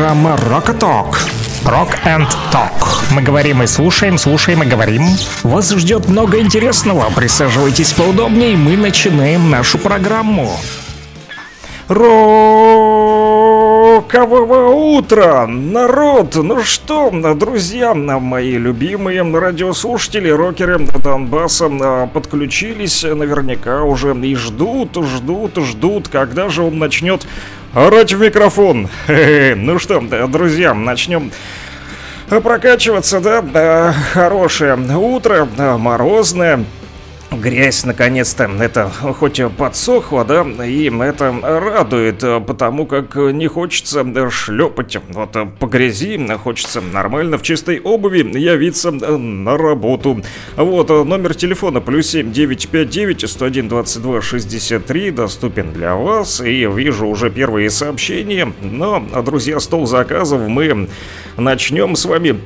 Программа Рокоток. Рок and Talk. Мы говорим и слушаем, слушаем и говорим. Вас ждет много интересного. Присаживайтесь поудобнее, мы начинаем нашу программу. Рокового утра, народ! Ну что, друзья, мои любимые радиослушатели, рокеры Донбасса а, подключились наверняка уже и ждут, ждут, ждут, когда же он начнет орать в микрофон. Ну что, друзья, начнем прокачиваться, да? хорошее утро, морозное. Грязь, наконец-то, это хоть подсохла, да, и это радует, потому как не хочется шлепать. Вот по грязи, хочется нормально в чистой обуви явиться на работу. Вот, номер телефона плюс 7 959 101 22 63 доступен для вас, и вижу уже первые сообщения, но, друзья, стол заказов мы начнем с вами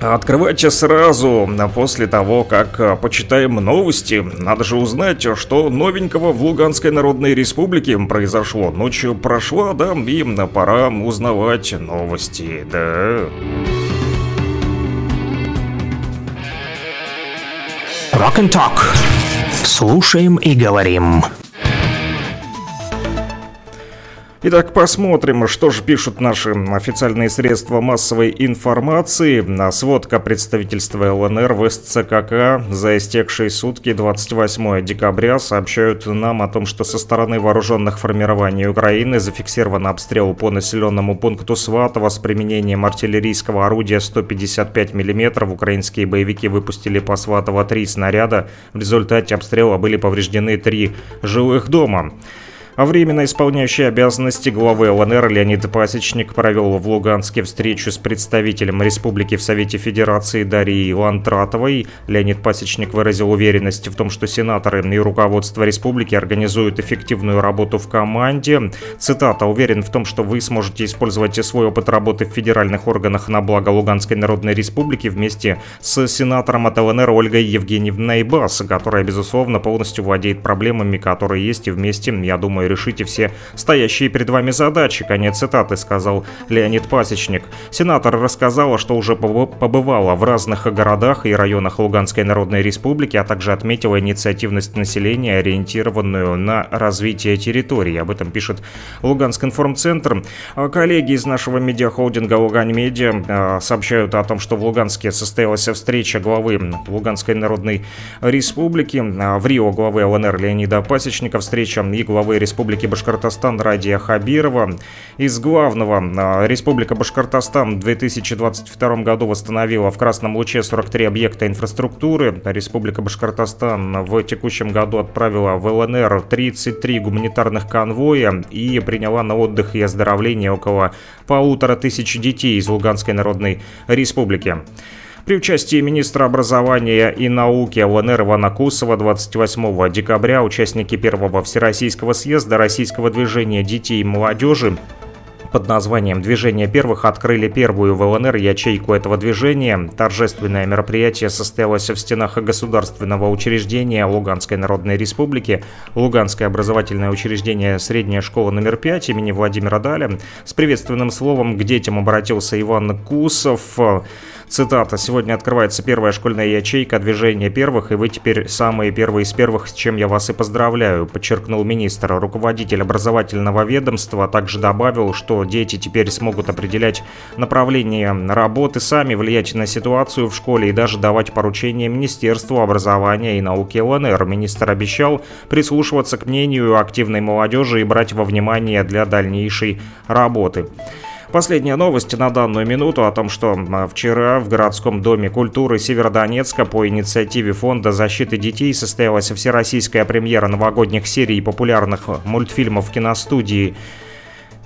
Открывайте сразу, после того, как а, почитаем новости. Надо же узнать, что новенького в Луганской Народной Республике произошло. Ночью прошла, да, и пора узнавать новости, да. Rock and Talk. Слушаем и говорим. Итак, посмотрим, что же пишут наши официальные средства массовой информации. Сводка представительства ЛНР в СЦКК за истекшие сутки 28 декабря сообщают нам о том, что со стороны вооруженных формирований Украины зафиксирован обстрел по населенному пункту Сватово с применением артиллерийского орудия 155 мм. Украинские боевики выпустили по Сватово три снаряда. В результате обстрела были повреждены три жилых дома. А временно исполняющий обязанности главы ЛНР Леонид Пасечник провел в Луганске встречу с представителем республики в Совете Федерации Дарьей Лантратовой. Леонид Пасечник выразил уверенность в том, что сенаторы и руководство республики организуют эффективную работу в команде. Цитата. «Уверен в том, что вы сможете использовать свой опыт работы в федеральных органах на благо Луганской Народной Республики вместе с сенатором от ЛНР Ольгой Евгеньевной Бас, которая, безусловно, полностью владеет проблемами, которые есть, и вместе, я думаю, и решите все стоящие перед вами задачи. Конец цитаты, сказал Леонид Пасечник. Сенатор рассказала, что уже побывала в разных городах и районах Луганской Народной Республики, а также отметила инициативность населения, ориентированную на развитие территории. Об этом пишет Луганск информцентр. Коллеги из нашего медиахолдинга Лугань Медиа а, сообщают о том, что в Луганске состоялась встреча главы Луганской Народной Республики а, в Рио главы ЛНР Леонида Пасечника, встреча и главы Республики Республики Башкортостан Радия Хабирова. Из главного а, Республика Башкортостан в 2022 году восстановила в Красном Луче 43 объекта инфраструктуры. Республика Башкортостан в текущем году отправила в ЛНР 33 гуманитарных конвоя и приняла на отдых и оздоровление около полутора тысяч детей из Луганской Народной Республики. При участии министра образования и науки ЛНР Ивана Кусова 28 декабря участники первого Всероссийского съезда Российского движения детей и молодежи под названием «Движение первых» открыли первую в ЛНР ячейку этого движения. Торжественное мероприятие состоялось в стенах государственного учреждения Луганской Народной Республики, Луганское образовательное учреждение «Средняя школа номер 5» имени Владимира Даля. С приветственным словом к детям обратился Иван Кусов. Цитата. «Сегодня открывается первая школьная ячейка движения первых, и вы теперь самые первые из первых, с чем я вас и поздравляю», подчеркнул министр. Руководитель образовательного ведомства также добавил, что дети теперь смогут определять направление работы сами, влиять на ситуацию в школе и даже давать поручения Министерству образования и науки ЛНР. Министр обещал прислушиваться к мнению активной молодежи и брать во внимание для дальнейшей работы. Последняя новость на данную минуту о том, что вчера в городском доме культуры Северодонецка по инициативе Фонда защиты детей состоялась всероссийская премьера новогодних серий популярных мультфильмов киностудии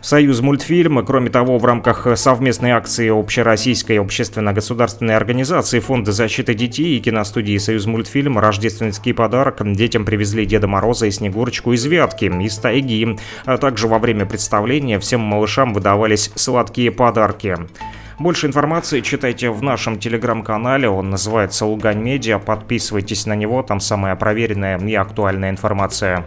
Союз мультфильм. Кроме того, в рамках совместной акции Общероссийской общественно-государственной организации Фонда защиты детей и киностудии Союз мультфильм рождественский подарок детям привезли Деда Мороза и Снегурочку из Вятки, из тайги. А также во время представления всем малышам выдавались сладкие подарки. Больше информации читайте в нашем телеграм-канале, он называется Лугань Медиа, подписывайтесь на него, там самая проверенная и актуальная информация.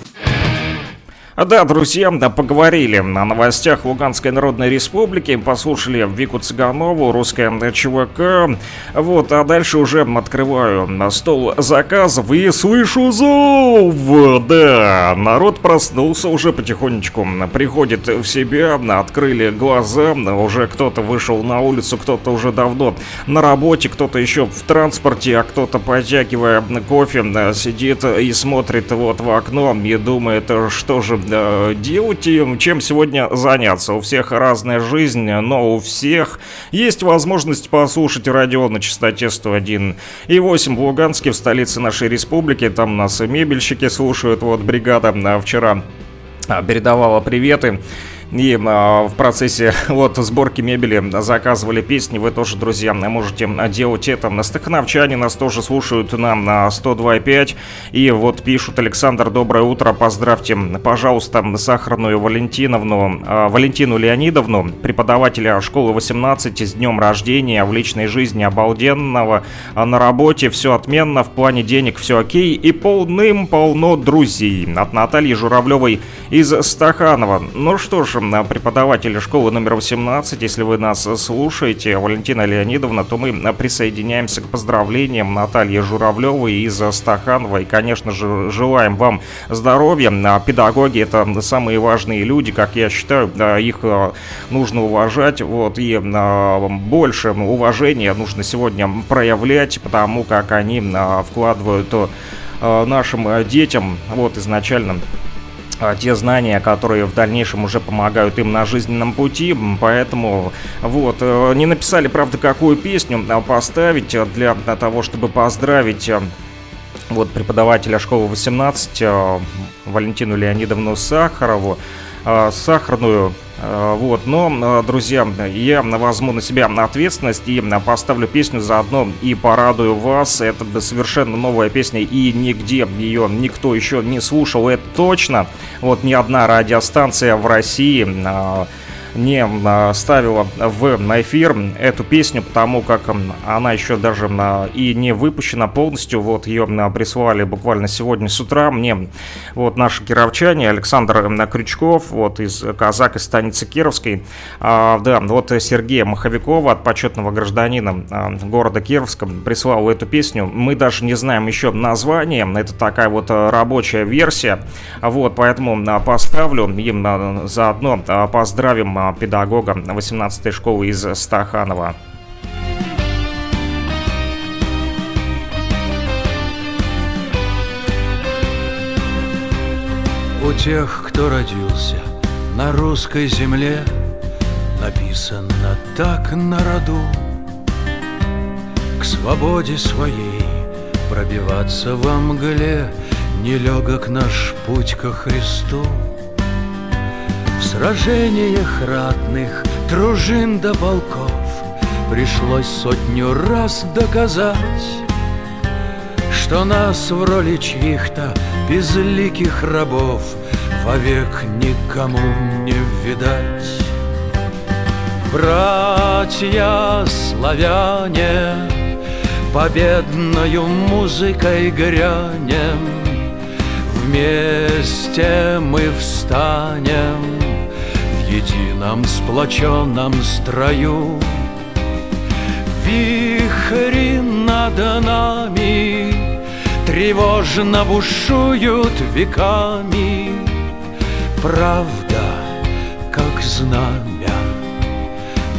Да, друзья, да, поговорили о новостях Луганской Народной Республики, послушали Вику Цыганову, русская ЧВК. Вот, а дальше уже открываю на стол заказов и слышу зов. Да, народ проснулся уже потихонечку, приходит в себя, открыли глаза, уже кто-то вышел на улицу, кто-то уже давно на работе, кто-то еще в транспорте, а кто-то, потягивая кофе, сидит и смотрит вот в окно и думает, что же и чем сегодня заняться. У всех разная жизнь, но у всех есть возможность послушать радио на частоте 101 и 8 в Луганске, в столице нашей республики. Там нас и мебельщики слушают. Вот бригада а, вчера а, передавала приветы. И а, в процессе вот сборки мебели заказывали песни. Вы тоже, друзья, можете делать это. Стахановчане нас тоже слушают нам на 102.5. И вот пишут, Александр, доброе утро, поздравьте, пожалуйста, Сахарную Валентиновну, а, Валентину Леонидовну, преподавателя школы 18 с днем рождения, в личной жизни обалденного, а на работе все отменно, в плане денег все окей и полным-полно друзей. От Натальи Журавлевой из Стаханова. Ну что ж, преподавателя школы номер 18, если вы нас слушаете, Валентина Леонидовна, то мы присоединяемся к поздравлениям Натальи Журавлевой из Стаханова. И, конечно же, желаем вам здоровья. Педагоги — это самые важные люди, как я считаю, их а, нужно уважать, вот, и а, больше уважения нужно сегодня проявлять, потому как они а, вкладывают нашим детям, вот, изначально а, те знания, которые в дальнейшем уже помогают им на жизненном пути, поэтому вот, э, не написали, правда, какую песню а, поставить для того, чтобы поздравить э, вот преподавателя школы 18 э, Валентину Леонидовну Сахарову, сахарную вот, но, друзья, я возьму на себя ответственность и поставлю песню заодно и порадую вас. Это совершенно новая песня и нигде ее никто еще не слушал, это точно. Вот ни одна радиостанция в России не а, ставила в эфир эту песню, потому как она еще даже и не выпущена полностью. Вот ее прислали буквально сегодня с утра мне. Вот наши кировчане, Александр Крючков, вот из казак из станицы Кировской. А, да, вот Сергея Маховикова от почетного гражданина а, города Кировска прислал эту песню. Мы даже не знаем еще название. Это такая вот рабочая версия. Вот, поэтому поставлю им заодно поздравим педагога 18-й школы из Стаханова. У тех, кто родился на русской земле, Написано так на роду К свободе своей пробиваться во мгле Нелегок наш путь ко Христу в сражениях ратных дружин до полков Пришлось сотню раз доказать Что нас в роли чьих-то безликих рабов Вовек никому не видать. Братья славяне Победною музыкой грянем Вместе мы встанем едином сплоченном строю. Вихри над нами тревожно бушуют веками. Правда, как знамя,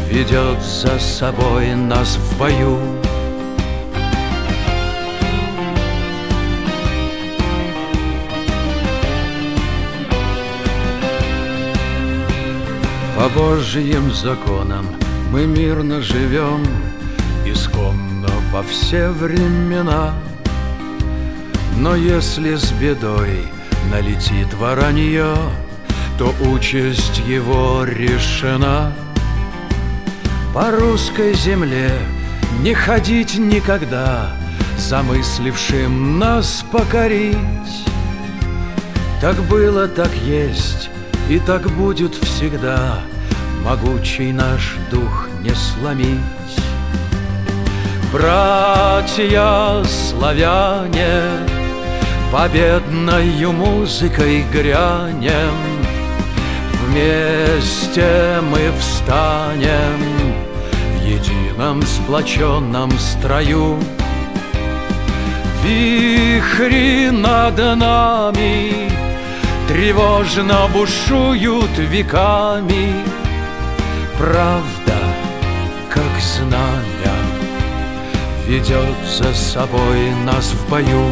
ведет за собой нас в бою. По Божьим законам. Мы мирно живем Исконно во все времена. Но если с бедой налетит воронье То участь его решена. По русской земле не ходить никогда Замыслившим нас покорить. Так было, так есть и так будет всегда Могучий наш дух не сломить. Братья славяне Победною музыкой грянем. Вместе мы встанем В едином сплоченном строю. Вихри над нами Тревожно бушуют веками Правда, как знамя Ведет за собой нас в бою.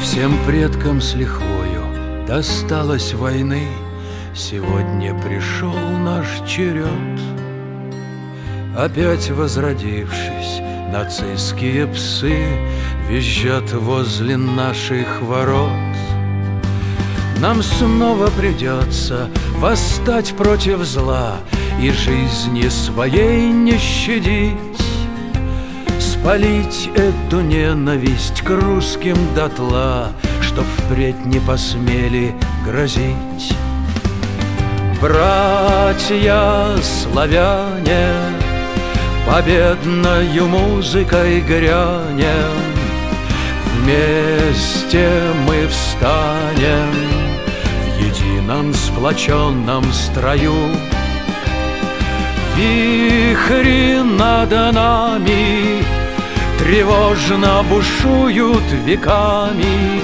Всем предкам с лихвою досталось войны. Сегодня пришел наш черед. Опять возродившись, нацистские псы Визжат возле наших ворот. Нам снова придется восстать против зла И жизни своей не щадить. Спалить эту ненависть к русским дотла Чтоб впредь не посмели грозить. Братья славяне Победною музыкой грянем. Вместе мы встанем В едином сплоченном строю. Вихри над нами Тревожно бушуют веками.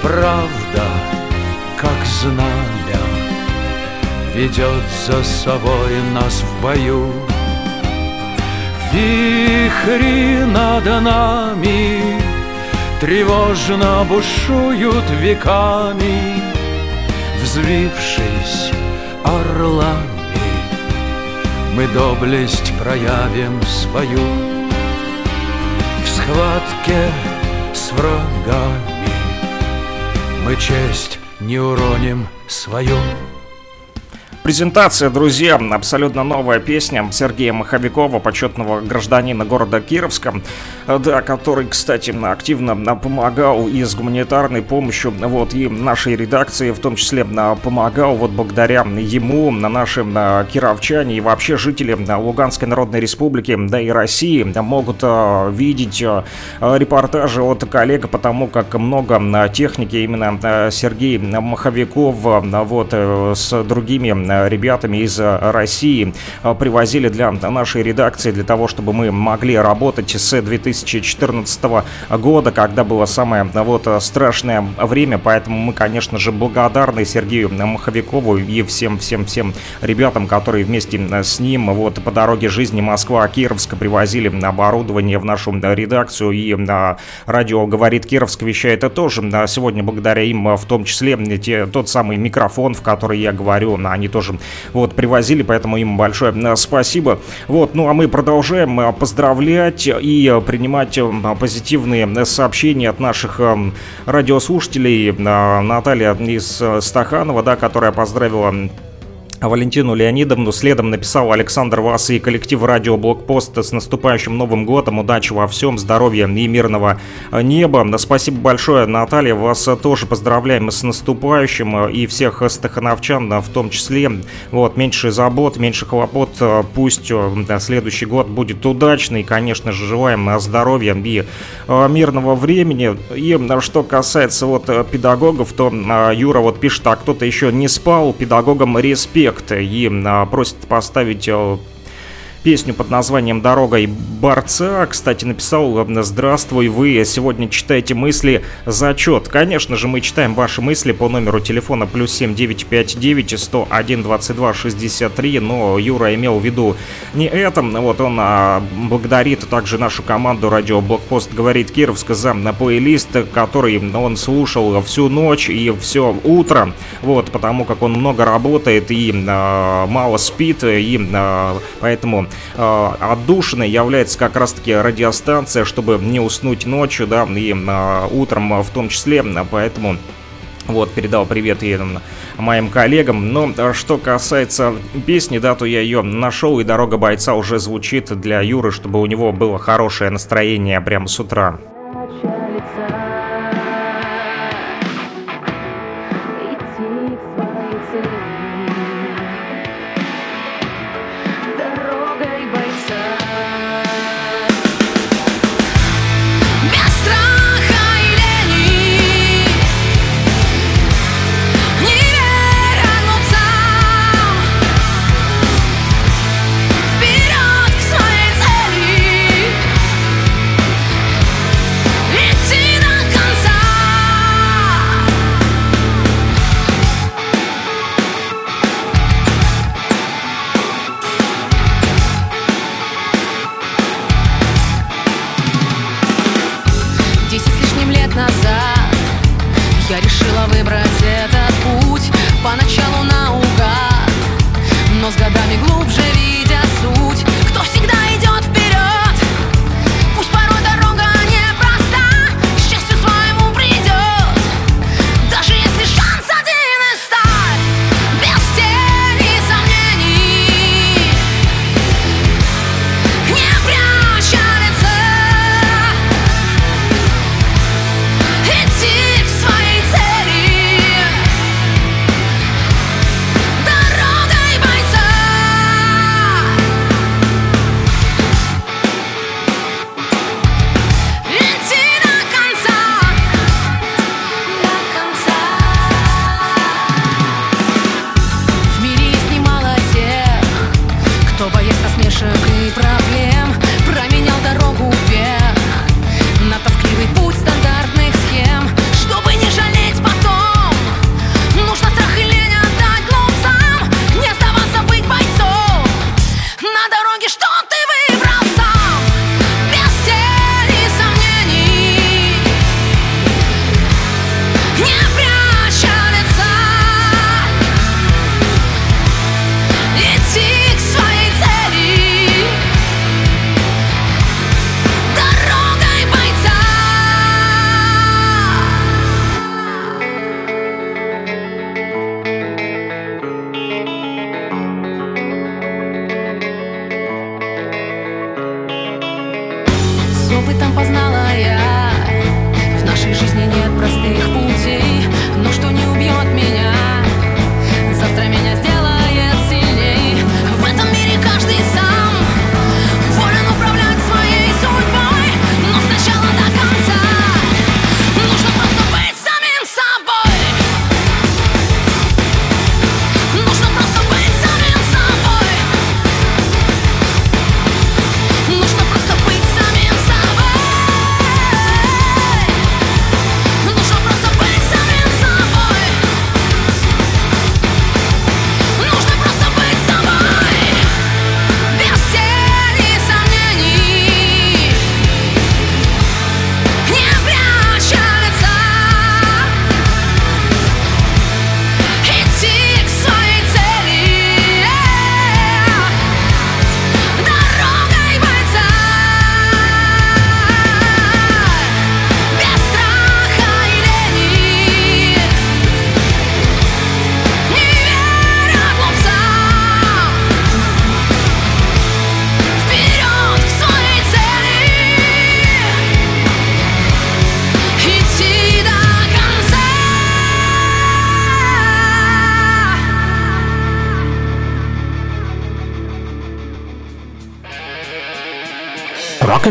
Правда, как знамя Ведет за собой нас в бою Вихри над нами Тревожно бушуют веками Взвившись орлами. Мы доблесть проявим свою В схватке с врагами. Мы честь не уроним свою Презентация, друзья, абсолютно новая песня Сергея Маховикова, почетного гражданина города Кировска, да, который, кстати, активно помогал и с гуманитарной помощью, вот, и нашей редакции в том числе помогал, вот, благодаря ему на наши кировчане и вообще жители Луганской Народной Республики, да и России могут видеть репортажи от коллег, потому как много техники именно Сергей Маховиков, вот, э, с другими ребятами из э, России э, привозили для нашей редакции, для того, чтобы мы могли работать с 2014 года, когда было самое вот страшное время, поэтому мы, конечно же, благодарны Сергею Маховикову и всем-всем-всем ребятам, которые вместе с ним вот по дороге жизни Москва-Кировска привозили оборудование в нашу редакцию и на радио «Говорит Кировск» вещает это тоже. Сегодня благодаря им в том числе те, тот самый микрофон, в который я говорю, они тоже тоже вот привозили, поэтому им большое э, спасибо. Вот, ну а мы продолжаем э, поздравлять и принимать э, позитивные сообщения от наших радиослушателей. Наталья из Стаханова, да, которая поздравила Валентину Леонидовну. Следом написал Александр Вас и коллектив радио Блокпост с наступающим Новым годом. Удачи во всем, здоровья и мирного неба. Спасибо большое, Наталья. Вас тоже поздравляем с наступающим и всех стахановчан в том числе. Вот, меньше забот, меньше хлопот. Пусть следующий год будет удачный. Конечно же, желаем здоровья и мирного времени. И что касается вот педагогов, то Юра вот пишет, а кто-то еще не спал, педагогам респект проекта и а, просит поставить э, песню под названием «Дорога и борца». Кстати, написал «Здравствуй, вы сегодня читаете мысли зачет». Конечно же, мы читаем ваши мысли по номеру телефона плюс 7959 101 22 63, но Юра имел в виду не это. Вот он а, благодарит также нашу команду «Радио Блокпост» говорит Кировска за на плейлист, который он слушал всю ночь и все утро, вот, потому как он много работает и а, мало спит, и а, поэтому э, отдушиной является как раз-таки радиостанция, чтобы не уснуть ночью, да, и э, утром в том числе, поэтому... Вот, передал привет и моим коллегам. Но что касается песни, да, то я ее нашел, и «Дорога бойца» уже звучит для Юры, чтобы у него было хорошее настроение прямо с утра.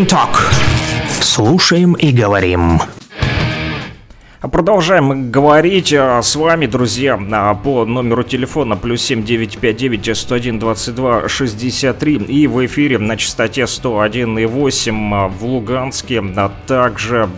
And Talk. Слушаем и говорим. Продолжаем говорить а, с вами, друзья, а, по номеру телефона плюс 7959 101 22 63 и в эфире на частоте 101,8 а, в Луганске, а также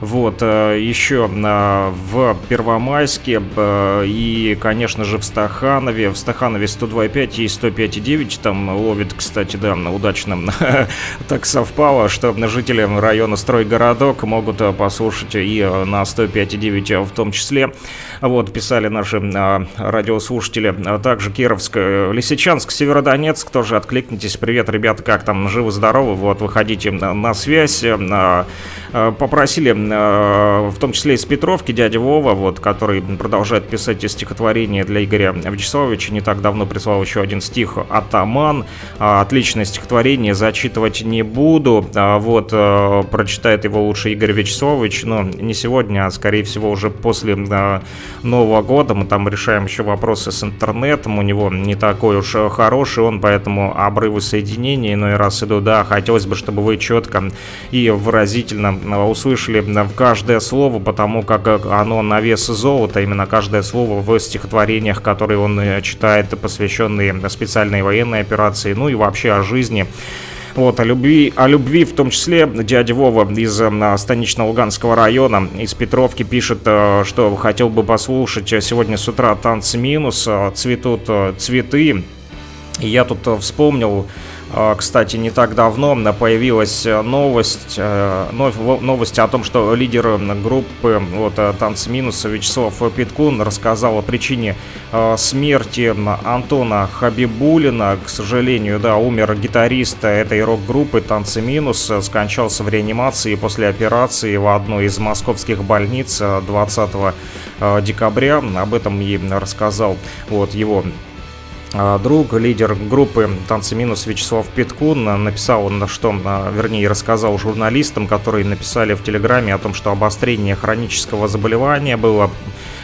вот, э, еще э, в Первомайске э, и, конечно же, в Стаханове. В Стаханове 102,5 и 105,9 там ловит, кстати, да, удачно так совпало, что жители района Стройгородок могут послушать и на 105,9 в том числе. Вот, писали наши радиослушатели. А также Кировск, Лисичанск, Северодонецк, тоже откликнитесь. Привет, ребята, как там, живы-здоровы? Вот, выходите на связь. Попросили Э, в том числе из Петровки, дядя Вова, вот, который продолжает писать стихотворение для Игоря Вячеславовича, не так давно прислал еще один стих «Атаман». А, отличное стихотворение, зачитывать не буду, а, вот, э, прочитает его лучше Игорь Вячеславович, но не сегодня, а скорее всего уже после э, Нового года. Мы там решаем еще вопросы с интернетом, у него не такой уж хороший он, поэтому обрывы соединения иной раз идут, да, хотелось бы, чтобы вы четко и выразительно услышали в каждое слово, потому как оно на вес золота, именно каждое слово в стихотворениях, которые он э, читает, посвященные специальной военной операции, ну и вообще о жизни. Вот, о любви, о любви в том числе дядя Вова из э, станично-луганского района, из Петровки, пишет, э, что хотел бы послушать сегодня с утра танцы минус, цветут цветы. И я тут вспомнил кстати, не так давно появилась э, новость, э, новость о том, что лидер группы вот, э, «Танцы минуса» Вячеслав Питкун рассказал о причине смерти Антона Хабибулина. К сожалению, да, умер гитарист этой рок-группы «Танцы минус», скончался в реанимации после операции в одной из московских больниц 20 декабря. Об этом ей рассказал вот его а, друг, лидер группы «Танцы минус» Вячеслав Питкун написал, на что, а, вернее, рассказал журналистам, которые написали в Телеграме о том, что обострение хронического заболевания было,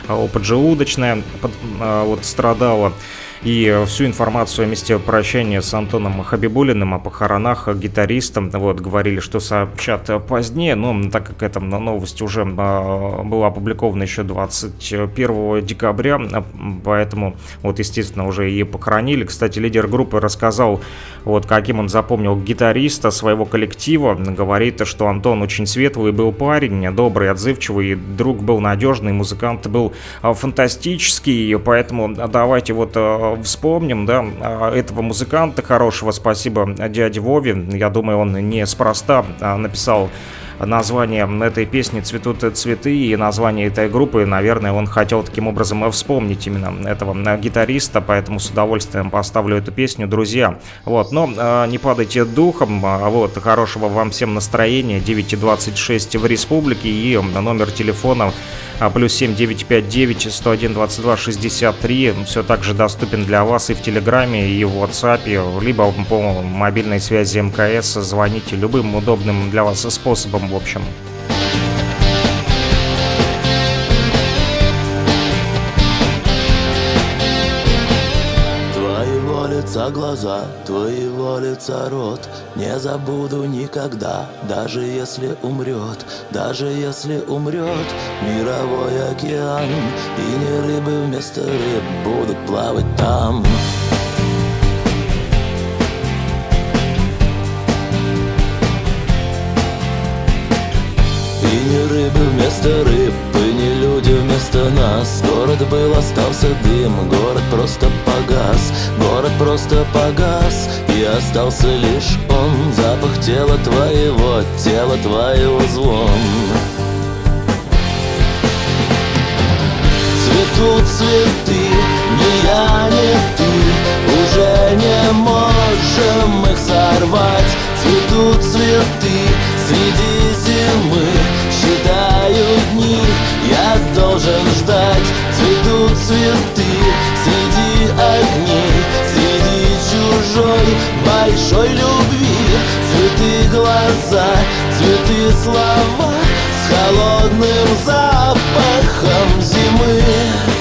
а, поджелудочное вот, страдало. И всю информацию о месте прощания с Антоном Хабибулиным, о похоронах гитариста, вот, говорили, что сообщат позднее, но так как эта новость уже а, была опубликована еще 21 декабря, поэтому, вот, естественно, уже и похоронили. Кстати, лидер группы рассказал, вот, каким он запомнил гитариста своего коллектива, говорит, что Антон очень светлый был парень, добрый, отзывчивый, друг был надежный, музыкант был а, фантастический, поэтому давайте вот а, вспомним, да, а, этого музыканта хорошего, спасибо дяде Вове, я думаю, он неспроста написал название этой песни «Цветут цветы» и название этой группы, наверное, он хотел таким образом вспомнить именно этого гитариста, поэтому с удовольствием поставлю эту песню, друзья. Вот, но э, не падайте духом, вот, хорошего вам всем настроения, 9.26 в республике и номер телефона а, плюс 7 959 101 22 63. Все также доступен для вас и в Телеграме, и в WhatsApp, либо по мобильной связи МКС. Звоните любым удобным для вас способом, в общем. лица глаза, твоего лица рот. Не забуду никогда, даже если умрет Даже если умрет мировой океан. И не рыбы вместо рыб будут плавать там не рыбы вместо рыб, и не люди вместо нас. Город был, остался дым, город просто погас. Город просто погас, и остался лишь он. Запах тела твоего, тела твоего звон. Цветут цветы, ни я, ни ты. Уже не можем их сорвать. Цветут цветы среди зимы Дни, я должен ждать. Цветут цветы среди огней Среди чужой большой любви. Цветы глаза, цветы слова С холодным запахом зимы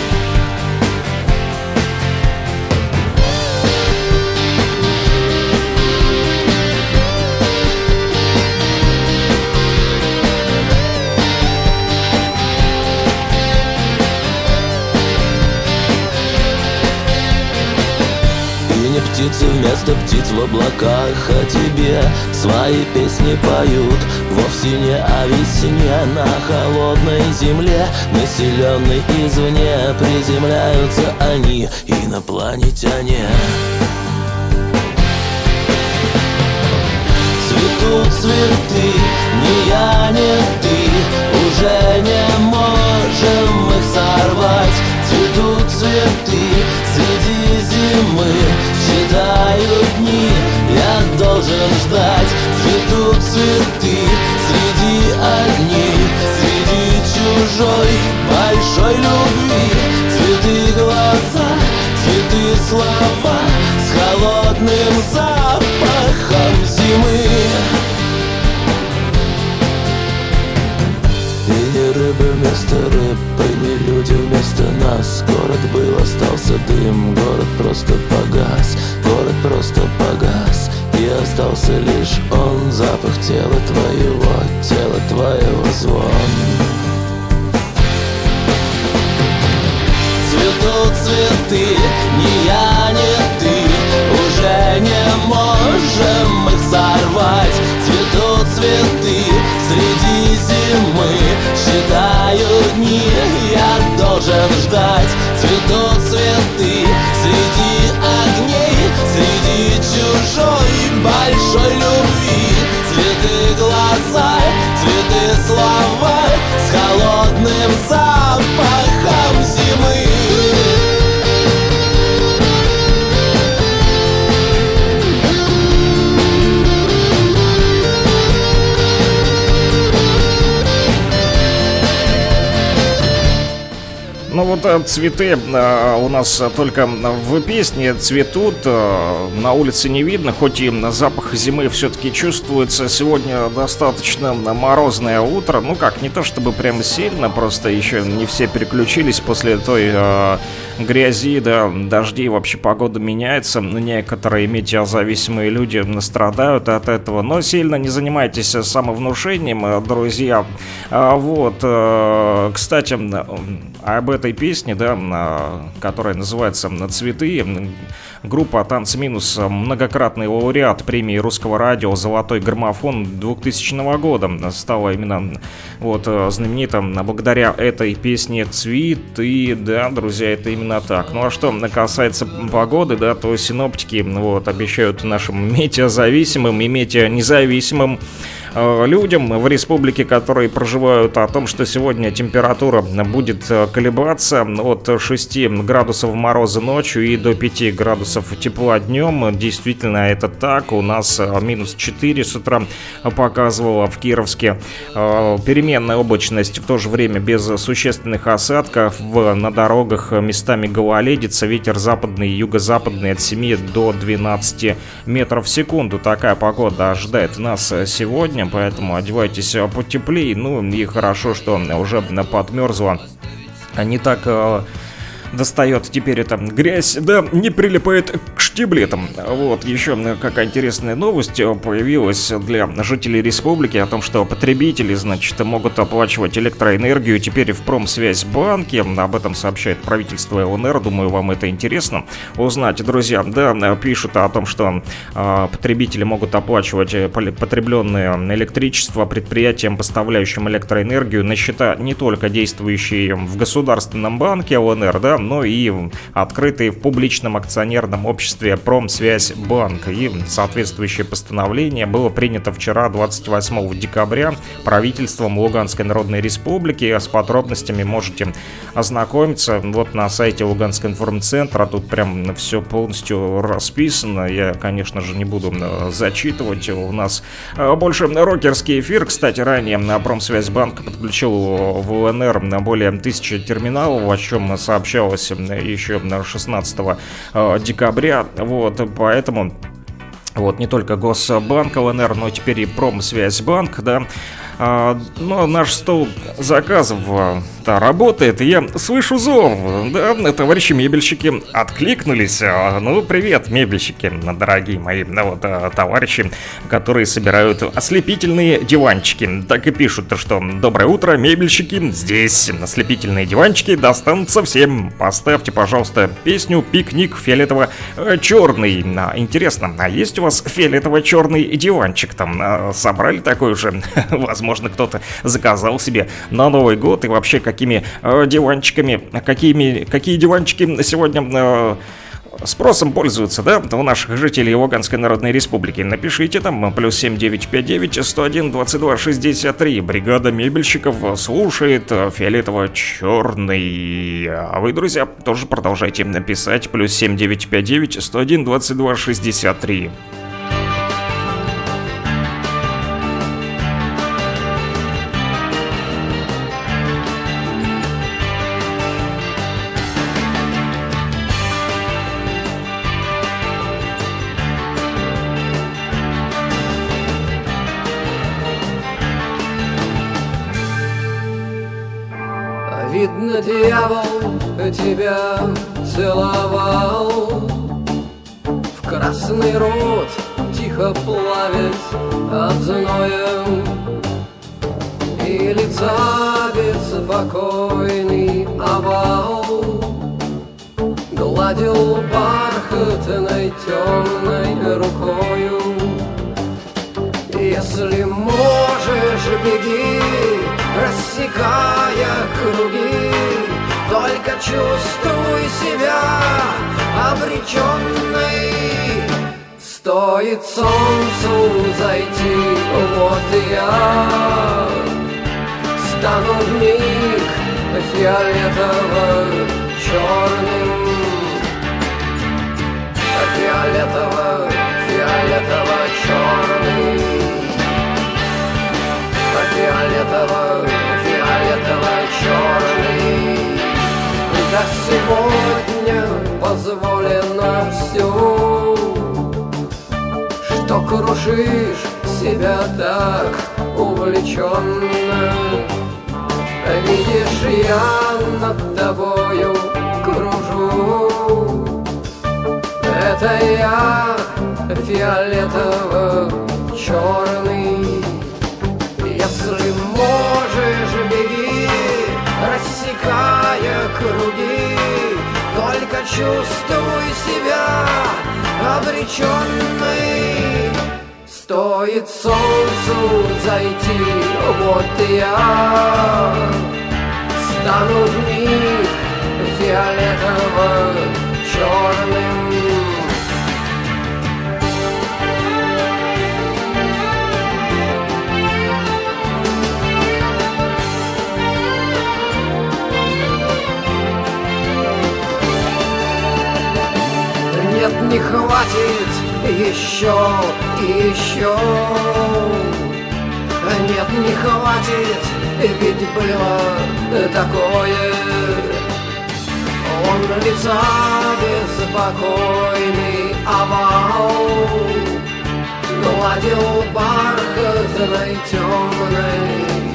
птицы вместо птиц в облаках О тебе свои песни поют. Вовсе не о весне на холодной земле Населенной извне приземляются они Инопланетяне. Цветут цветы, ни я, ни ты Уже не можем их сорвать Цветут цветы среди зимы Считают дни, я должен ждать Цветут цветы среди огней Среди чужой большой любви. Цветы глаза, цветы слова С холодным запахом зимы рыбы вместо рыб, и не люди вместо нас. Город был, остался дым, город просто погас. Город просто погас, и остался лишь он. Запах тела твоего, тела твоего звон. Цветут цветы, ни я, ни ты. Уже не можем их сорвать. Цветут цветы Считаю дни, я должен ждать Цветут цветы среди огней Среди чужой большой любви. Цветы глаза, цветы слова С холодным запахом зимы вот э, цветы э, у нас только в песне цветут, э, на улице не видно, хоть и запах зимы все-таки чувствуется. Сегодня достаточно морозное утро, ну как, не то чтобы прям сильно, просто еще не все переключились после той э, грязи, да, дождей, вообще погода меняется. Некоторые метеозависимые люди страдают от этого, но сильно не занимайтесь самовнушением, э, друзья. А Вот, э, кстати, об этой песне, да, а, которая называется «Цветы», группа «Танцы минус» многократный лауреат премии русского радио «Золотой граммофон» 2000 года стала именно вот знаменита благодаря этой песне «Цветы», да, друзья, это именно так. Ну а что касается погоды, да, то синоптики вот обещают нашим метеозависимым и метеонезависимым э, людям в республике, которые проживают, о том, что сегодня температура будет э, колебаться от 6 градусов мороза ночью и до 5 градусов тепла днем. Действительно, это так. У нас э, минус 4 с утра показывала в Кировске. Э, Переменная облачность, в то же время без существенных осадков. На дорогах местами гололедица, ветер западный и юго-западный от 7 до 12 метров в секунду. Такая погода ожидает нас сегодня, поэтому одевайтесь потеплее. Ну и хорошо, что уже подмерзло. Не так э, достает теперь эта грязь, да, не прилипает к штиблетам. Вот, еще какая интересная новость появилась для жителей республики о том, что потребители, значит, могут оплачивать электроэнергию теперь в Промсвязьбанке. Об этом сообщает правительство ЛНР. Думаю, вам это интересно узнать, друзья. Да, пишут о том, что э, потребители могут оплачивать потребленное электричество предприятиям, поставляющим электроэнергию на счета не только действующие в Государственном банке ЛНР, да, но и открытые в публичном акционерном обществе Промсвязьбанк. И соответствующее постановление было принято вчера, 28 декабря, правительством Луганской Народной Республики. С подробностями можете ознакомиться вот на сайте Луганского информцентра. Тут прям все полностью расписано. Я, конечно же, не буду э, зачитывать. У нас э, больше рокерский эфир. Кстати, ранее на Промсвязьбанк подключил в ЛНР более тысячи терминалов, о чем сообщалось еще 16 э, декабря. Вот, поэтому вот не только Госбанк ЛНР, но теперь и Промсвязьбанк, да, А, но наш стол заказов да, работает, и я слышу зов. Да, товарищи мебельщики откликнулись. А, ну, привет, мебельщики, дорогие мои ну, вот, а, товарищи, которые собирают ослепительные диванчики. Так и пишут, что доброе утро, мебельщики, здесь ослепительные диванчики достанутся всем. Поставьте, пожалуйста, песню «Пикник фиолетово-черный». Интересно, а есть у вас фиолетово-черный диванчик там? Собрали такой уже? Возможно, кто-то заказал себе на Новый год и вообще как какими э, диванчиками, какими, какие диванчики сегодня э, спросом пользуются, да, у наших жителей Луганской Народной Республики. Напишите там плюс 7959 101 22 63. Бригада мебельщиков слушает фиолетово-черный. А вы, друзья, тоже продолжайте написать плюс 7959 101 22 63. Дьявол тебя целовал. В красный рот тихо плавит от зноя. И лица беспокойный овал Гладил бархатной темной рукою. Если можешь, беги, рассекая круги только чувствуй себя обреченной Стоит солнцу зайти, вот я. Стану в миг фиолетово-черным Фиолетово, фиолетово-черный Фиолетово, фиолетово-черный да сегодня позволено все Что крушишь себя так увлеченно Видишь, я над тобою кружу. Это я фиолетово-черный Если можешь, круги. Только чувствуй себя обреченной Стоит солнцу зайти, вот я. Стану вмиг фиолетово-черным хватит еще и еще. Нет, не хватит, ведь было такое. Он лица беспокойный овал. Гладил бархатной темной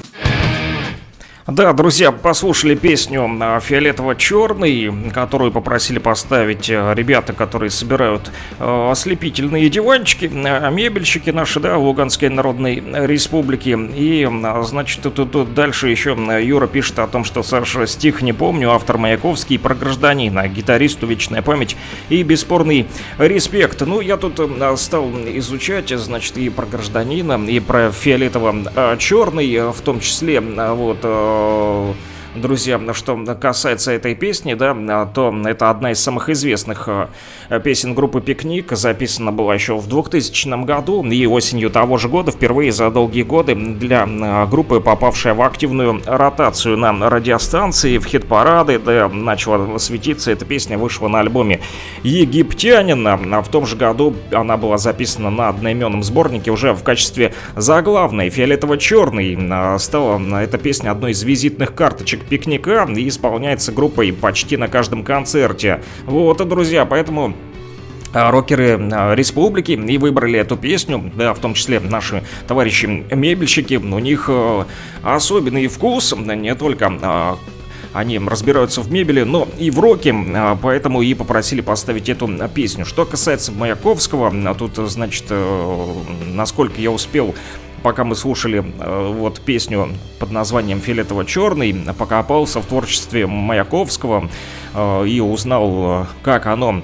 Да, друзья, послушали песню а, «Фиолетово-черный», которую попросили поставить э, ребята, которые собирают э, ослепительные диванчики, э, мебельщики наши, да, Луганской Народной Республики. И, значит, тут, тут дальше еще Юра пишет о том, что Саша стих не помню, автор Маяковский про гражданина, гитаристу вечная память и бесспорный респект. Ну, я тут стал изучать, значит, и про гражданина, и про фиолетово-черный, в том числе, вот, Oh. Друзья, что касается этой песни, да, то это одна из самых известных э, песен группы «Пикник». Записана была еще в 2000 году и осенью того же года, впервые за долгие годы, для э, группы, попавшая в активную ротацию на радиостанции, в хит-парады, да, начала светиться. Эта песня вышла на альбоме «Египтянин». А в том же году она была записана на одноименном сборнике уже в качестве заглавной. «Фиолетово-черный» э, стала эта песня одной из визитных карточек пикника и исполняется группой почти на каждом концерте. Вот, друзья, поэтому а, рокеры а, республики и выбрали эту песню, да, в том числе наши товарищи мебельщики, у них э, особенный вкус, не только а, они разбираются в мебели, но и в роке, поэтому и попросили поставить эту песню. Что касается Маяковского, тут, значит, э, насколько я успел пока мы слушали э, вот песню под названием «Фиолетово-черный», покопался в творчестве Маяковского э, и узнал, э, как оно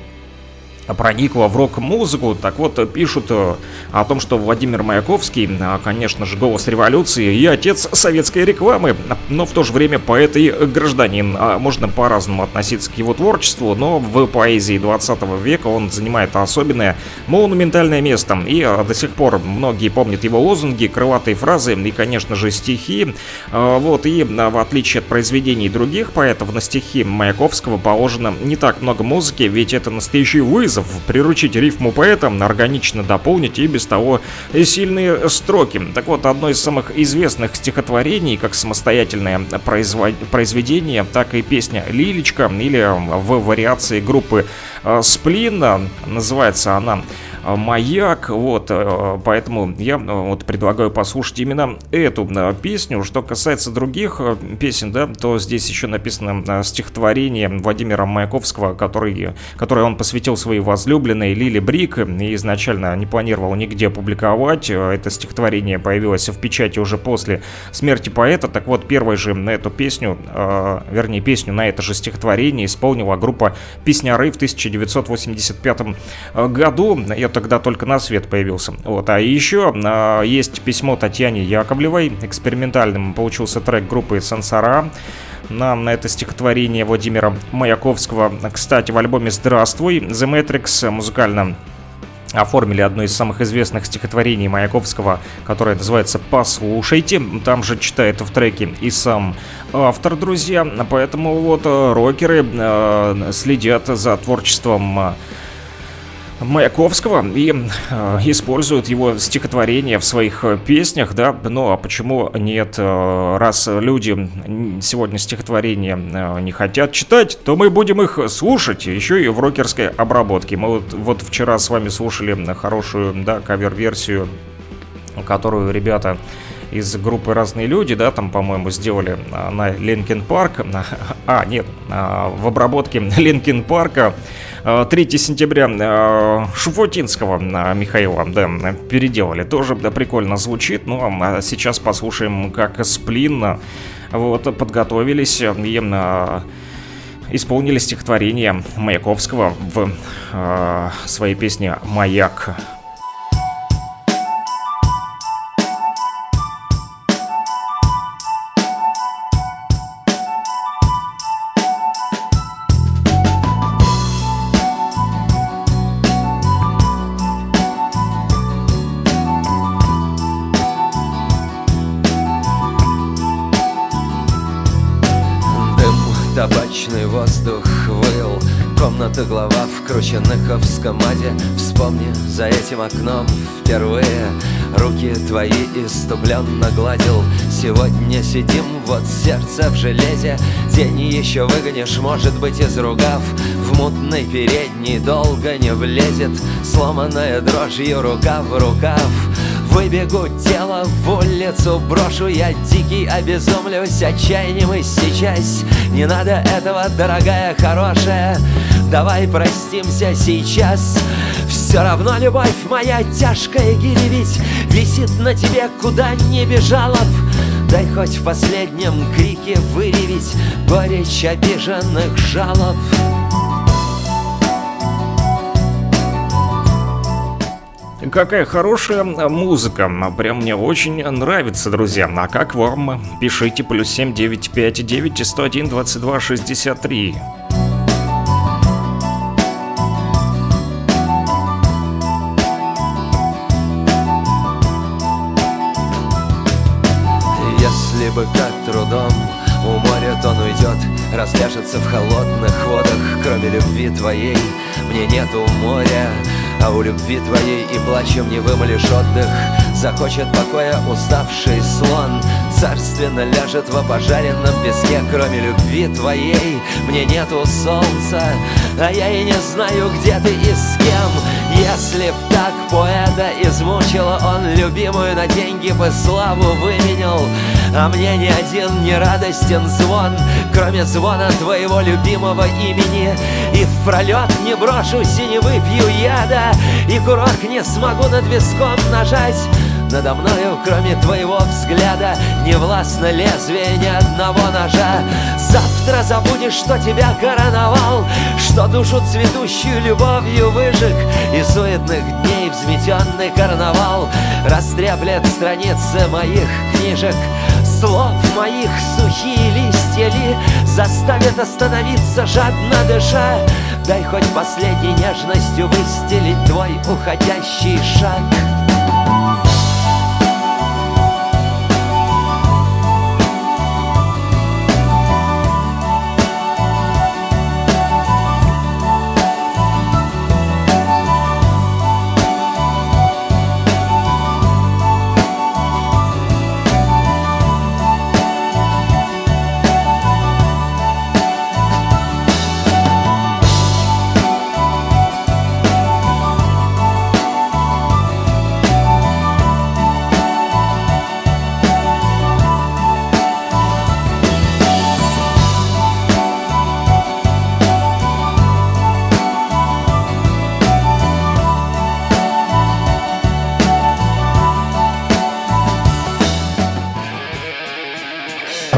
проникла в рок-музыку. Так вот, пишут э, о том, что Владимир Маяковский, э, конечно же, голос революции и отец советской рекламы, но в то же время поэт и гражданин. А можно по-разному относиться к его творчеству, но в поэзии 20 века он занимает особенное монументальное место. И э, до сих пор многие помнят его лозунги, крылатые фразы и, конечно же, стихи. Вот, и в отличие от произведений других поэтов, на стихи Маяковского положено не так много музыки, ведь это настоящий вызов вызов приручить рифму поэта, органично дополнить и без того сильные строки. Так вот, одно из самых известных стихотворений, как самостоятельное произведение, так и песня «Лилечка» или в вариации группы э, «Сплин». Называется она маяк, вот, э, поэтому я э, вот предлагаю послушать именно эту э, песню. Что касается других песен, да, то здесь еще написано стихотворение Владимира Маяковского, который, которое он посвятил своей возлюбленной Лили Брик, и изначально не планировал нигде публиковать. Это стихотворение появилось в печати уже после смерти поэта. Так вот, первой же на эту песню, вернее, песню на это же стихотворение исполнила группа «Песняры» в 1985 году. Это тогда только на свет появился. Вот. А еще а, есть письмо Татьяне Яковлевой. Экспериментальным получился трек группы «Сансара» на, на это стихотворение Владимира Маяковского. Кстати, в альбоме «Здравствуй» The Matrix музыкально оформили одно из самых известных стихотворений Маяковского, которое называется «Послушайте». Там же читает в треке и сам автор, друзья. Поэтому вот э, рокеры э, следят за творчеством Маяковского и э, используют его стихотворения в своих э, песнях, да, ну а почему нет, э, раз люди сегодня стихотворения э, не хотят читать, то мы будем их слушать, еще и в рокерской обработке. Мы вот, вот вчера с вами слушали хорошую, да, кавер-версию, которую ребята из группы «Разные люди», да, там, по-моему, сделали э, на Linkin Park, а, нет, э, в обработке Linkin Park а 3 сентября э, Шуфутинского Михаила, да, переделали. Тоже да, прикольно звучит. Ну, а сейчас послушаем, как Сплин вот, подготовились и исполнили стихотворение Маяковского в э, своей песне «Маяк». Комната глава в крученыховском аде. Вспомни за этим окном впервые. Руки твои иступленно гладил. Сегодня сидим, вот сердце в железе. День еще выгонишь, может быть, из ругав В мутной передней долго не влезет. Сломанная дрожью рука в рукав Выбегу тело в улицу брошу Я дикий обезумлюсь отчаянием и сейчас. Не надо этого, дорогая, хорошая. Давай простимся сейчас. Все равно любовь моя тяжкая гири ведь Висит на тебе, куда не бежала б. Дай хоть в последнем крике выревить Горечь обиженных жалоб Какая хорошая музыка. Прям мне очень нравится, друзья. А как вам? Пишите плюс семь девять пять девять сто один двадцать два шестьдесят три. Если бы как трудом уморят он уйдет Разляжется в холодных водах Кроме любви твоей мне нету моря а у любви твоей и плачем не вымолишь отдых. Захочет покоя уставший слон Царственно ляжет в опожаренном песке Кроме любви твоей. Мне нету солнца А я и не знаю, где ты и с кем. Если б так поэта измучила Он любимую на деньги бы славу выменял. А мне ни один не радостен звон Кроме звона твоего любимого имени. И в пролет не брошусь и не выпью яда И курок не смогу над виском нажать надо мною, кроме твоего взгляда Не властно лезвие ни одного ножа. Завтра забудешь, что тебя короновал Что душу цветущую любовью выжег И суетных дней взметенный карнавал Растреплет страницы моих книжек. Слов моих сухие листья ли Заставят остановиться, жадно дыша? Дай хоть последней нежностью выстелить твой уходящий шаг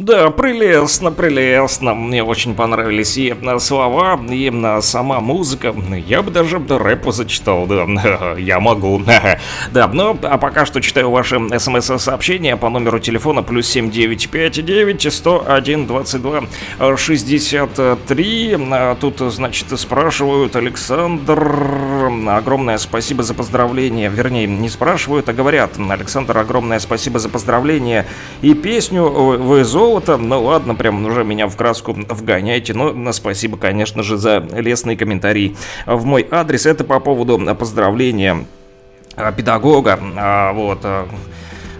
Да, прелестно, прелестно. Мне очень понравились и слова, и сама музыка. Я бы даже рэпу зачитал, да. Я могу. Да, ну, а пока что читаю ваши смс-сообщения по номеру телефона плюс 7959 101 22 63. Тут, значит, спрашивают Александр, огромное спасибо за поздравление. Вернее, не спрашивают, а говорят. Александр, огромное спасибо за поздравление и песню вы золото. Ну ладно, прям уже меня в краску вгоняйте. Но спасибо, конечно же, за лестный комментарий в мой адрес. Это по поводу поздравления педагога. Вот,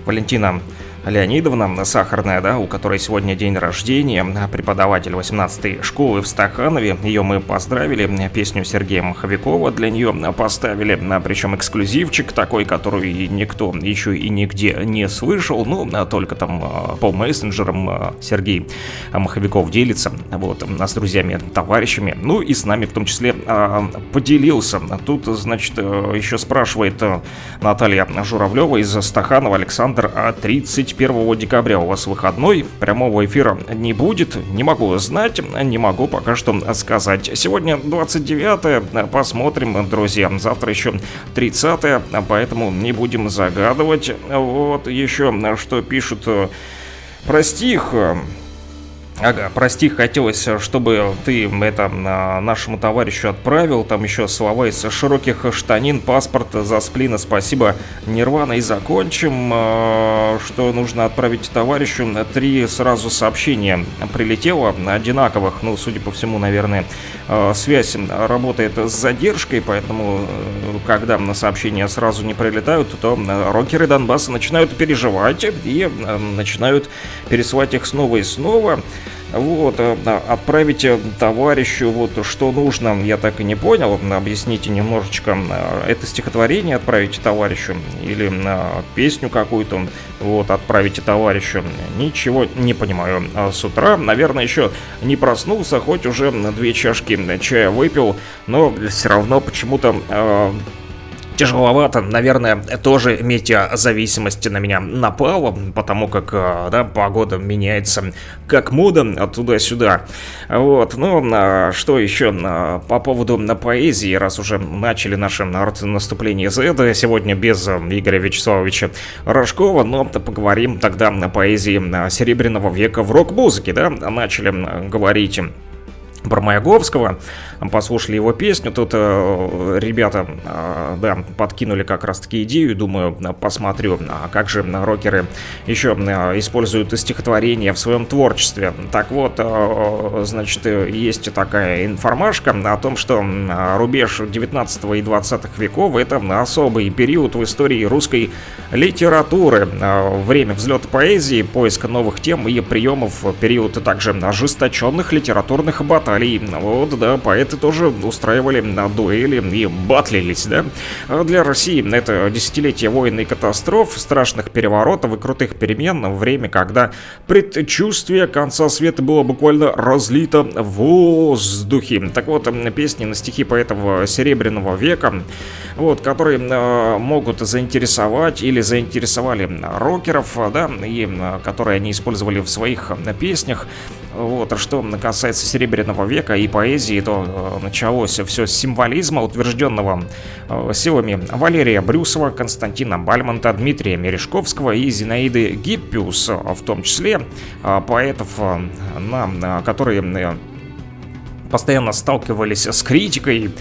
Валентина Леонидовна Сахарная, да, у которой сегодня день рождения, преподаватель 18-й школы в Стаханове. Ее мы поздравили, песню Сергея Маховикова для нее поставили, причем эксклюзивчик такой, который никто еще и нигде не слышал, ну, только там по мессенджерам Сергей Маховиков делится, вот, с друзьями, товарищами, ну и с нами в том числе поделился. Тут, значит, еще спрашивает Наталья Журавлева из Стаханова Александр, а 30 31 декабря у вас выходной, прямого эфира не будет, не могу знать, не могу пока что сказать. Сегодня 29 посмотрим, друзья, завтра еще 30 поэтому не будем загадывать. Вот еще что пишут про стих. Ага, прости, хотелось, чтобы ты это нашему товарищу отправил. Там еще слова из широких штанин, паспорт за сплина, спасибо, Нирвана. И закончим, а, что нужно отправить товарищу. Три сразу сообщения прилетело, одинаковых. Ну, судя по всему, наверное, а, связь работает с задержкой, поэтому, э, когда на сообщения сразу не прилетают, то рокеры Донбасса начинают переживать и начинают пересылать их снова и снова. Вот, э, отправить товарищу вот что нужно, я так и не понял. Объясните немножечко. Это стихотворение отправите товарищу или песню какую-то вот отправите товарищу. Ничего не понимаю. А с утра, наверное, еще не проснулся, хоть уже две чашки чая выпил, но все равно почему-то э, тяжеловато. Наверное, тоже метеозависимость на меня напала, потому как, э, да, погода меняется как мода туда-сюда. Вот, ну, а что еще по поводу на поэзии, раз уже начали наше наступление Z, сегодня без Игоря Вячеславовича Рожкова, но поговорим тогда о поэзии Серебряного века в рок-музыке, да, начали говорить про Маяговского, послушали его песню, тут э, ребята, э, да, подкинули как раз-таки идею, думаю, посмотрю, а как же рокеры еще э, используют стихотворения в своем творчестве. Так вот, э, значит, есть такая информашка о том, что рубеж 19 и 20 веков это особый период в истории русской литературы. Э, время взлета поэзии, поиска новых тем и приемов, период также ожесточенных литературных баталий баталий. Вот, да, поэты тоже устраивали на дуэли и батлились, да. А для России это десятилетие войн и катастроф, страшных переворотов и крутых перемен, время, когда предчувствие конца света было буквально разлито в воздухе. Так вот, песни на стихи поэтов Серебряного века, вот, которые э, могут заинтересовать или заинтересовали рокеров, да, и э, которые они использовали в своих песнях, вот, а что касается Серебряного века и поэзии, то э, началось все с символизма, утвержденного э, силами Валерия Брюсова, Константина Бальмонта, Дмитрия Мережковского и Зинаиды Гиппиус, в том числе э, поэтов, на, которые постоянно сталкивались с критикой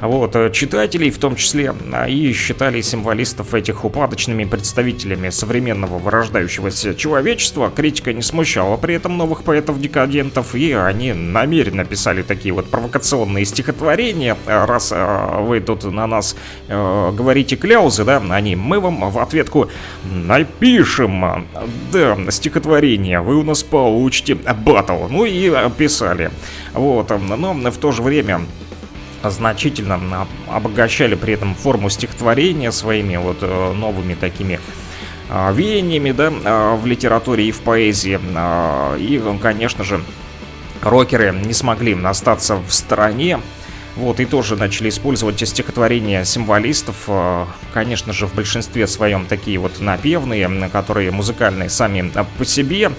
вот, э, читателей в том числе, а, и считали символистов этих упадочными представителями современного вырождающегося человечества. Критика не смущала при этом новых поэтов-декадентов, и они намеренно писали такие вот провокационные стихотворения. Раз э, вы тут на нас э, говорите кляузы, да, они, мы вам в ответку напишем, да, стихотворение, вы у нас получите батл. Ну и писали. Вот, но в то же время значительно обогащали при этом форму стихотворения своими вот э, новыми такими а, веяниями, да, а, в литературе и в поэзии. А, и, конечно же, рокеры не смогли остаться в стороне. Вот, и тоже начали использовать стихотворения символистов, конечно же, в большинстве своем такие вот напевные, которые музыкальные сами по себе.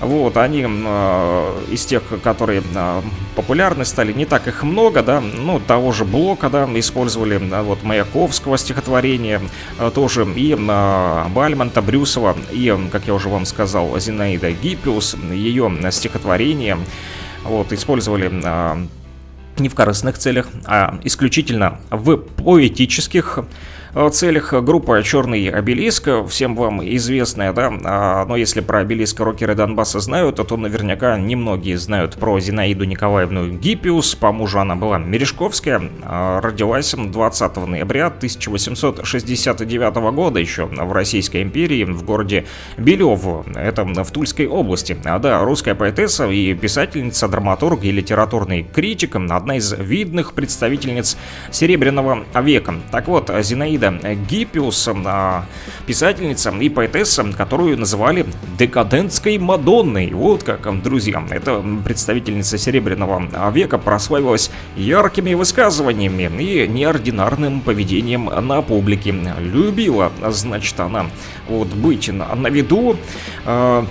Вот, они э, из тех, которые э, популярны стали, не так их много, да, ну, того же Блока, да, использовали, э, вот, Маяковского стихотворения э, тоже, и э, Бальмонта, Брюсова, и, как я уже вам сказал, Зинаида Гиппиус, ее стихотворение, вот, использовали э, не в корыстных целях, а исключительно в поэтических целях группа «Черный обелиск», всем вам известная, да, а, но если про обелиск рокеры Донбасса знают, то наверняка немногие знают про Зинаиду Николаевну Гиппиус, по мужу она была Мережковская, а, родилась 20 ноября 1869 года еще в Российской империи, в городе Белев, это в Тульской области. А да, русская поэтесса и писательница, драматург и литературный критик, одна из видных представительниц Серебряного века. Так вот, Зинаида Зинаида Гиппиус, а, писательница и поэтесса, которую называли декадентской Мадонной. Вот как, друзья, это представительница Серебряного века прославилась яркими высказываниями и неординарным поведением на публике. Любила, значит, она вот быть на, виду, а,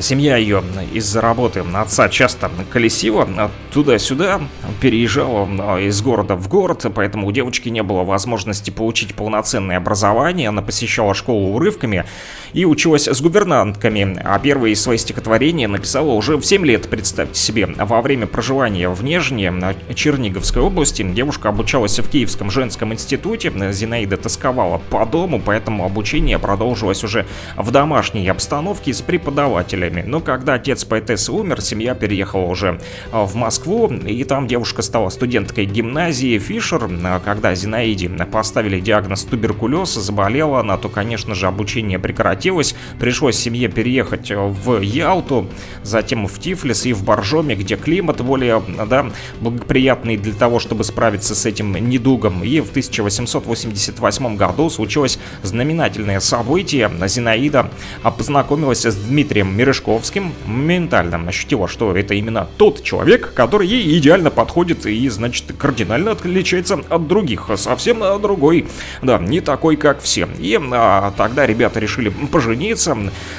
Семья ее из-за работы отца часто колесила туда-сюда, переезжала а, из города в город, поэтому у девочки не было возможности получить полноценное образование. Она посещала школу урывками и училась с гувернантками, а первые свои стихотворения написала уже в 7 лет, представьте себе. Во время проживания в Нежне, Черниговской области, девушка обучалась в Киевском женском институте. Зинаида тосковала по дому, поэтому обучение продолжилось уже в домашней обстановке с преподавателем родителями. Но когда отец поэтессы умер, семья переехала уже в Москву, и там девушка стала студенткой гимназии Фишер. Когда Зинаиде поставили диагноз туберкулез, заболела она, то, конечно же, обучение прекратилось. Пришлось семье переехать в Ялту, затем в Тифлис и в Боржоме, где климат более да, благоприятный для того, чтобы справиться с этим недугом. И в 1888 году случилось знаменательное событие. Зинаида познакомилась с Дмитрием Мережковским, моментально ощутила, что это именно тот человек, который ей идеально подходит и, значит, кардинально отличается от других. Совсем другой, да, не такой, как все. И а, тогда ребята решили пожениться.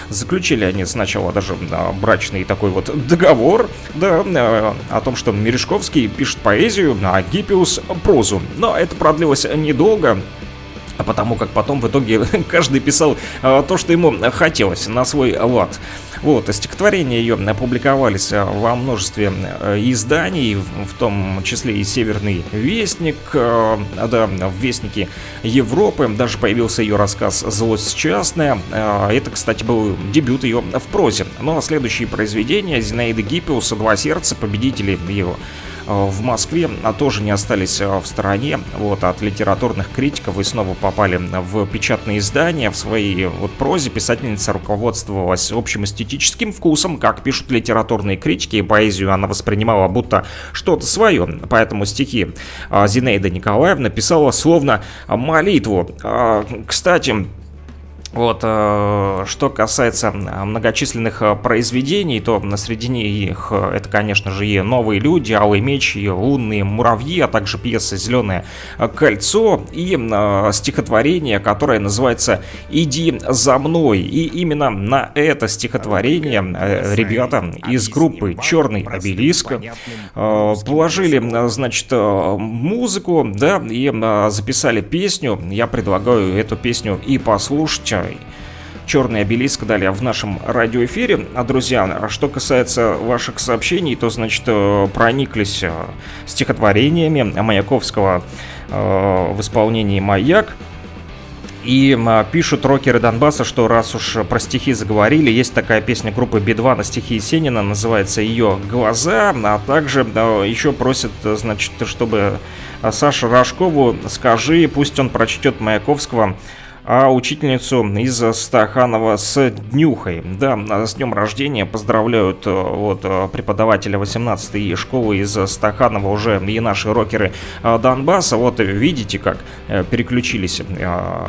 Заключили они сначала даже а, брачный такой вот договор, да, а, о том, что Мережковский пишет поэзию, а Гиппиус прозу. Но это продлилось недолго а потому как потом в итоге каждый писал э, то, что ему хотелось, на свой лад. Вот, стихотворения ее опубликовались э, во множестве э, изданий, в том числе и «Северный вестник», да, в «Вестнике Европы», даже появился ее рассказ «Злость частная». Это, кстати, был дебют ее в прозе. Ну а следующие произведения Зинаиды Гиппиуса «Два сердца», победители Э, в Москве а тоже не остались э, в стороне вот, от литературных критиков и снова попали в печатные издания. В своей вот прозе писательница руководствовалась общим эстетическим вкусом, как пишут литературные критики, и поэзию она воспринимала будто что-то свое. Поэтому стихи э, Зинаида Николаевна писала словно молитву. Кстати, вот, э, что касается многочисленных э, произведений, то среди них э, это, конечно же, и «Новые люди», «Алый меч», и «Лунные муравьи», а также пьеса «Зеленое кольцо» и стихотворение, которое называется «Иди за мной». И именно на это стихотворение ребята из группы «Черный обелиск» положили, значит, музыку, да, и записали песню. Я предлагаю эту песню и послушать черный обелиск далее в нашем радиоэфире. А, друзья, а что касается ваших сообщений, то, значит, э, прониклись э, стихотворениями Маяковского э, в исполнении «Маяк». И пишут рокеры Донбасса, что раз уж про стихи заговорили, есть такая песня группы Би-2 на стихи Есенина, называется ее «Глаза», а также еще просят, значит, чтобы Саша Рожкову скажи, пусть он прочтет Маяковского а учительницу из Стаханова с днюхой. Да, с днем рождения поздравляют э, вот э, преподавателя 18-й школы из Стаханова уже и наши рокеры э, Донбасса. Вот видите, как переключились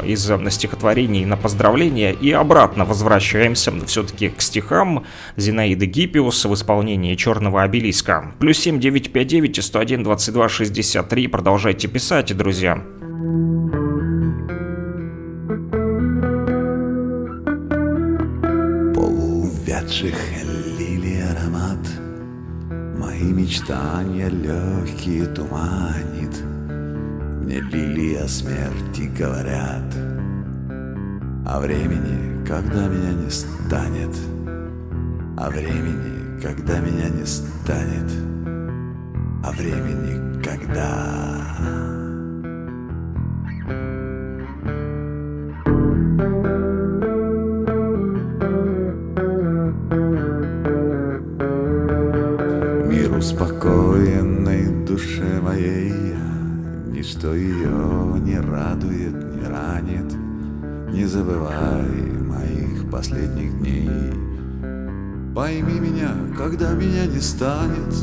из стихотворений на поздравления и обратно возвращаемся все-таки к стихам Зинаиды Гиппиус в исполнении Черного обелиска. Плюс 7 959 101 22 63. Продолжайте писать, друзья. Увядших лилий аромат. Мои мечтания легкие туманит. Мне лилии о смерти говорят. О времени, когда меня не станет. О времени, когда меня не станет. О времени, когда... Ничто ее не радует, не ранит. Не забывай моих последних дней. Пойми меня, когда меня не станет.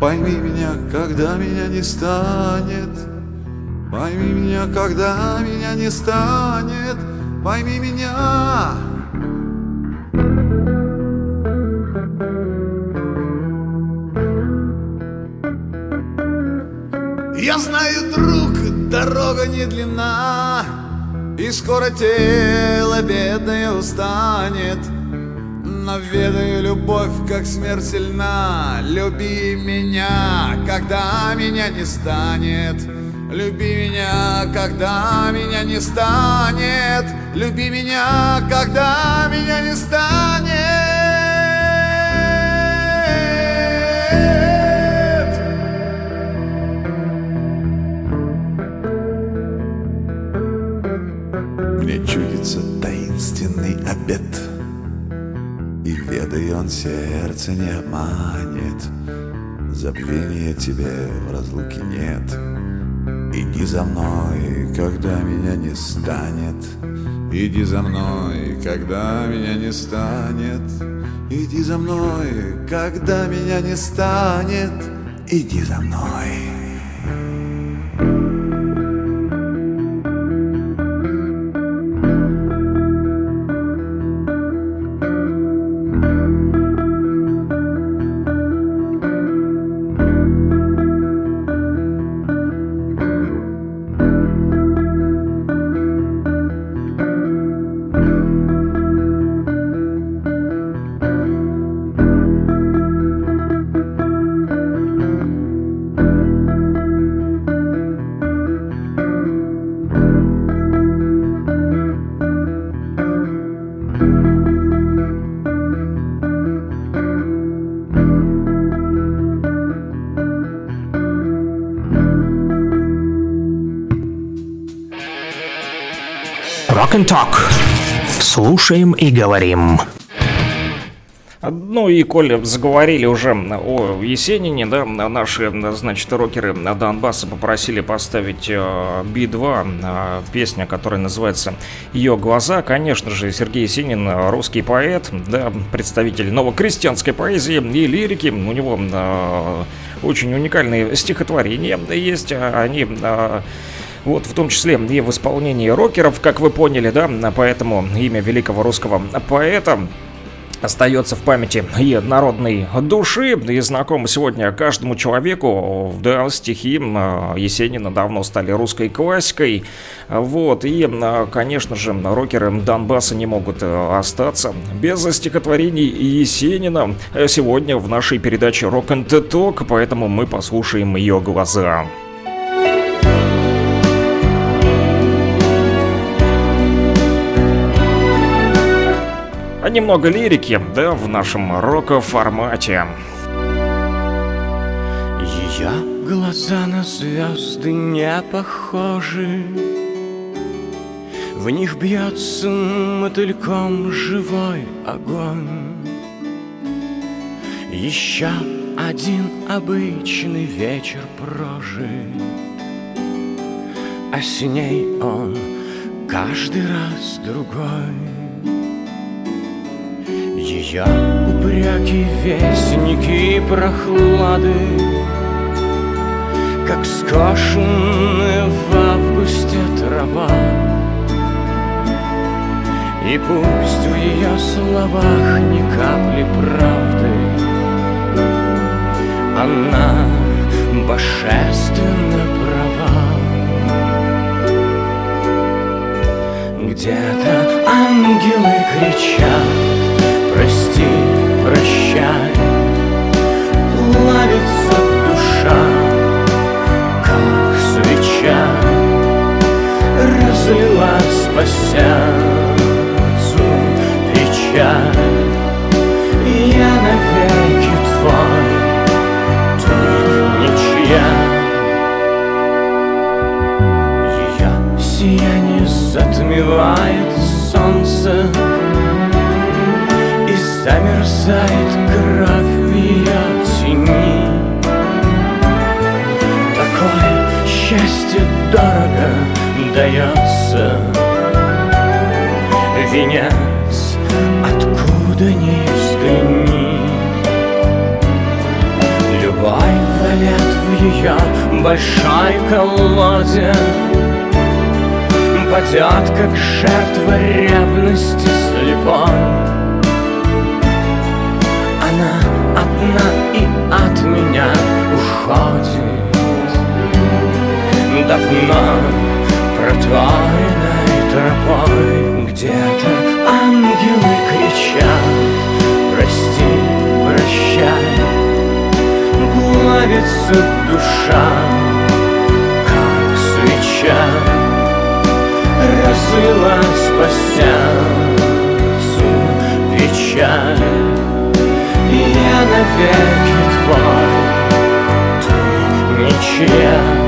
Пойми меня, когда меня не станет. Пойми меня, когда меня не станет. Пойми меня, дорога не длинна, И скоро тело бедное устанет. Но ведаю любовь, как смерть сильна. Люби меня, когда меня не станет. Люби меня, когда меня не станет. Люби меня, когда меня не станет. Он сердце не обманет. Забвения тебе в разлуке нет. Иди за мной, когда меня не станет. Иди за мной, когда меня не станет. Иди за мной, когда меня не станет. Иди за мной and Talk. Слушаем и говорим. Ну и коль заговорили уже о Есенине, да, наши, значит, рокеры Донбасса попросили поставить э, Би-2, э, песня, которая называется «Ее глаза». Конечно же, Сергей Есенин, русский поэт, да, представитель новокрестьянской поэзии и лирики. У него э, очень уникальные стихотворения есть, они... Вот, в том числе и в исполнении рокеров, как вы поняли, да, поэтому имя великого русского поэта остается в памяти и народной души, и знакомы сегодня каждому человеку, да, стихи Есенина давно стали русской классикой, вот, и, конечно же, рокеры Донбасса не могут остаться без стихотворений Есенина сегодня в нашей передаче Talk, поэтому мы послушаем ее глаза. Немного лирики, да, в нашем рок-формате. Ее глаза на звезды не похожи. В них бьется мотыльком живой огонь. Еще один обычный вечер прожит А с ней он каждый раз другой ее упреки, вестники и прохлады Как скошенная в августе трава. И пусть в ее словах ни капли правды Она божественно права. Где-то ангелы кричат прощай. Плавится душа, как свеча Разлилась по сердцу печаль. Я навеки твой, ты ничья. Ее сияние затмевает солнце Замерзает кровь в ее тени. Такое счастье дорого дается Венец, откуда ни взгляни. Любой валет в ее большой колоде. Падет, как жертва ревности слепой одна и от меня уходит. Давно протворенной тропой Где-то ангелы кричат Прости, прощай Плавится душа, как свеча Разлилась по сердцу печаль я навеки твой, ты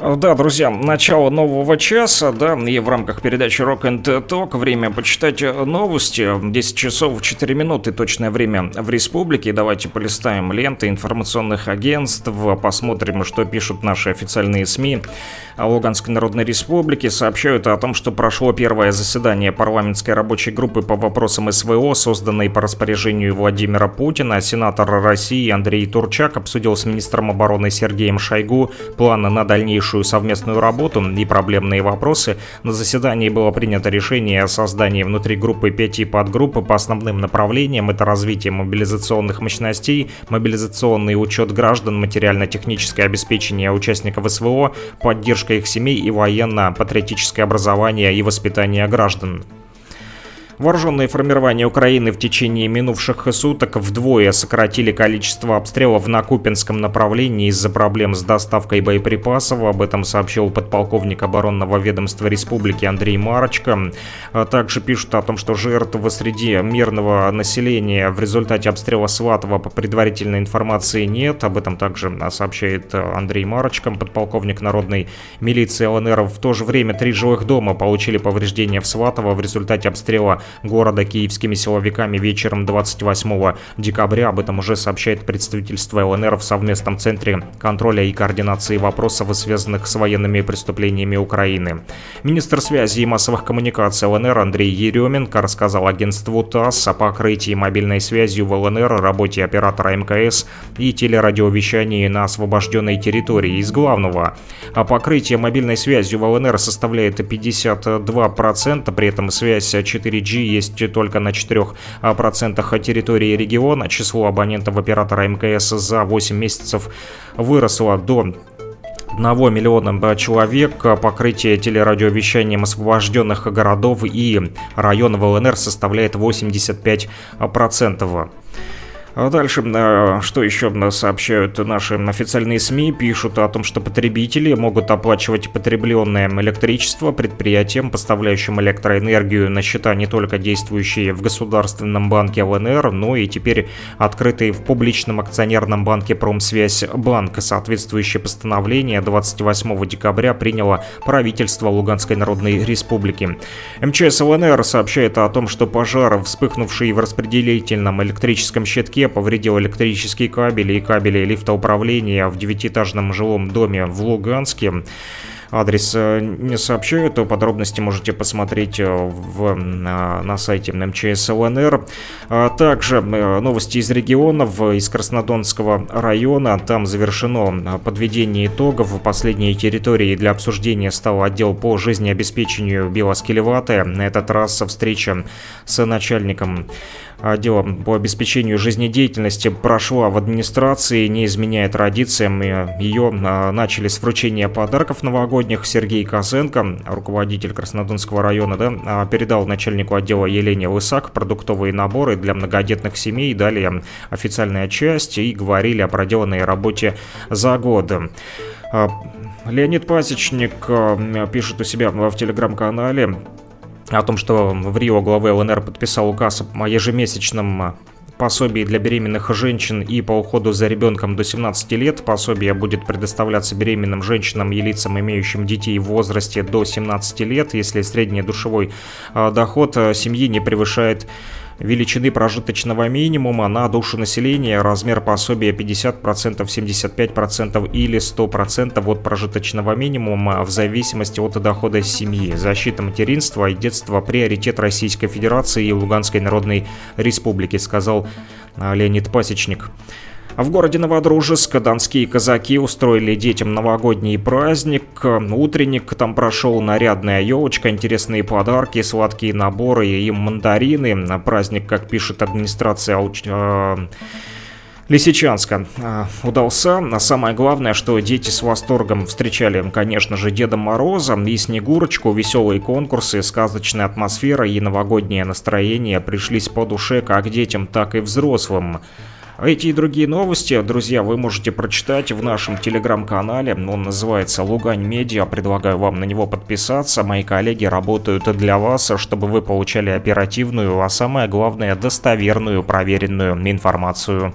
Да, друзья, начало нового часа, да, и в рамках передачи Rock and Talk время почитать новости. 10 часов 4 минуты точное время в республике. Давайте полистаем ленты информационных агентств, посмотрим, что пишут наши официальные СМИ. Луганской Народной Республики сообщают о том, что прошло первое заседание парламентской рабочей группы по вопросам СВО, созданной по распоряжению Владимира Путина. Сенатор России Андрей Турчак обсудил с министром обороны Сергеем Шойгу планы на дальнейшую совместную работу и проблемные вопросы. На заседании было принято решение о создании внутри группы пяти подгрупп по основным направлениям. Это развитие мобилизационных мощностей, мобилизационный учет граждан, материально-техническое обеспечение участников СВО, поддержка их семей и военно-патриотическое образование и воспитание граждан. Вооруженные формирования Украины в течение минувших суток вдвое сократили количество обстрелов на Купинском направлении из-за проблем с доставкой боеприпасов. Об этом сообщил подполковник оборонного ведомства республики Андрей Марочка. Также пишут о том, что жертв среди мирного населения в результате обстрела Сватова по предварительной информации нет. Об этом также сообщает Андрей Марочка, подполковник народной милиции ЛНР. В то же время три жилых дома получили повреждения в Сватово в результате обстрела города киевскими силовиками вечером 28 декабря. Об этом уже сообщает представительство ЛНР в совместном центре контроля и координации вопросов, связанных с военными преступлениями Украины. Министр связи и массовых коммуникаций ЛНР Андрей Еременко рассказал агентству ТАСС о покрытии мобильной связью в ЛНР, работе оператора МКС и телерадиовещании на освобожденной территории. Из главного, а покрытие мобильной связью в ЛНР составляет 52%, при этом связь 4G есть только на 4% территории региона. Число абонентов оператора МКС за 8 месяцев выросло до 1 миллиона человек. Покрытие телерадиовещанием освобожденных городов и районов ЛНР составляет 85%. А дальше, э, что еще сообщают наши официальные СМИ, пишут о том, что потребители могут оплачивать потребленное электричество предприятиям, поставляющим электроэнергию на счета не только действующие в Государственном банке ЛНР, но и теперь открытые в публичном акционерном банке Промсвязь Банк. Соответствующее постановление 28 декабря приняло правительство Луганской Народной Республики. МЧС ЛНР сообщает о том, что пожар, вспыхнувший в распределительном электрическом щитке, повредил электрические кабели и кабели лифтоуправления в девятиэтажном жилом доме в Луганске. Адрес э, не сообщаю, то подробности можете посмотреть э, в, на, на сайте МЧС ЛНР. А также э, новости из регионов, из Краснодонского района. Там завершено подведение итогов. Последней территории для обсуждения стал отдел по жизнеобеспечению Белоскелеватая. На этот раз встреча с начальником отдела по обеспечению жизнедеятельности прошла в администрации, не изменяя традициям. Ее а, начали с вручения подарков новогодних. Сергей Козенко, руководитель Краснодонского района, да, а, передал начальнику отдела Елене Лысак продуктовые наборы для многодетных семей. Далее официальная часть и говорили о проделанной работе за год. А, Леонид Пасечник пишет у себя в телеграм-канале о том, что в Рио главы ЛНР подписал указ о ежемесячном пособии для беременных женщин и по уходу за ребенком до 17 лет. Пособие будет предоставляться беременным женщинам и лицам, имеющим детей в возрасте до 17 лет, если средний душевой а, доход а, семьи не превышает величины прожиточного минимума на душу населения, размер пособия 50%, 75% или 100% от прожиточного минимума в зависимости от дохода семьи. Защита материнства и детства – приоритет Российской Федерации и Луганской Народной Республики, сказал а, Леонид Пасечник. А в городе Новодружеск донские казаки устроили детям новогодний праздник. Утренник там прошел нарядная елочка, интересные подарки, сладкие наборы и мандарины. Праздник, как пишет администрация э, Лисичанска э, удался. А самое главное, что дети с восторгом встречали, конечно же, Деда Мороза и Снегурочку. Веселые конкурсы, сказочная атмосфера и новогоднее настроение пришлись по душе как детям, так и взрослым. Эти и другие новости, друзья, вы можете прочитать в нашем телеграм-канале. Он называется «Лугань Медиа». Предлагаю вам на него подписаться. Мои коллеги работают для вас, чтобы вы получали оперативную, а самое главное, достоверную, проверенную информацию.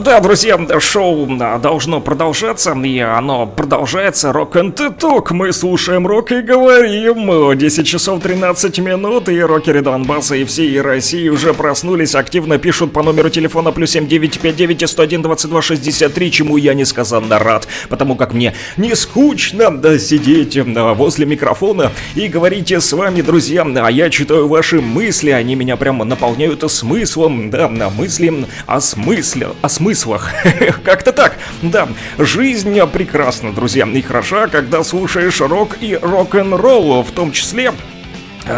Да, друзья, шоу а, должно продолжаться, и оно продолжается. Рок and Talk. Мы слушаем рок и говорим. 10 часов 13 минут, и рокеры Донбасса и всей России уже проснулись, активно пишут по номеру телефона плюс 7959 101 22 63, чему я несказанно рад, потому как мне не скучно да, сидеть да, возле микрофона и говорить с вами, друзья, а я читаю ваши мысли, они меня прямо наполняют смыслом, да, на мысли о смысле, о смыслах. Как-то так. Да, жизнь прекрасна, друзья, и хороша, когда слушаешь рок и рок-н-ролл, в том числе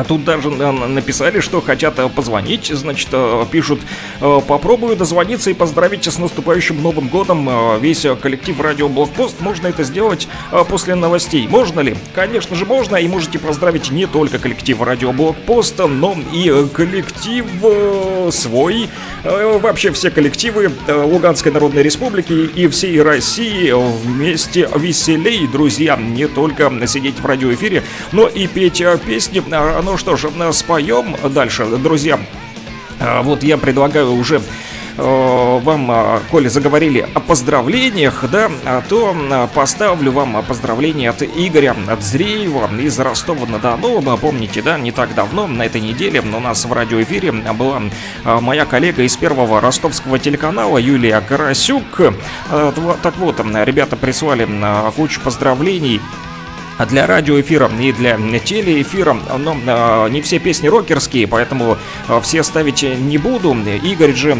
а Тут даже написали, что хотят э, позвонить, значит, э, пишут, э, попробую дозвониться и поздравить с наступающим Новым Годом весь коллектив Радио Блокпост. Можно это сделать после новостей. Можно ли? Конечно же можно, и можете поздравить не только коллектив Радио Блокпост, но и коллектив свой, вообще все коллективы Луганской Народной Республики и всей России вместе веселей, друзья, не только сидеть в радиоэфире, но и петь песни ну что ж, споем дальше, друзья. А, вот я предлагаю уже э, вам, а, коли заговорили о поздравлениях, да, а то поставлю вам поздравление от Игоря Дзреева из Ростова-на-Дону. Помните, да, не так давно, на этой неделе у нас в радиоэфире была моя коллега из первого ростовского телеканала Юлия Карасюк. Так вот, ребята прислали кучу поздравлений для радиоэфира и для телеэфира, но э, не все песни рокерские, поэтому э, все ставить не буду. Игорь же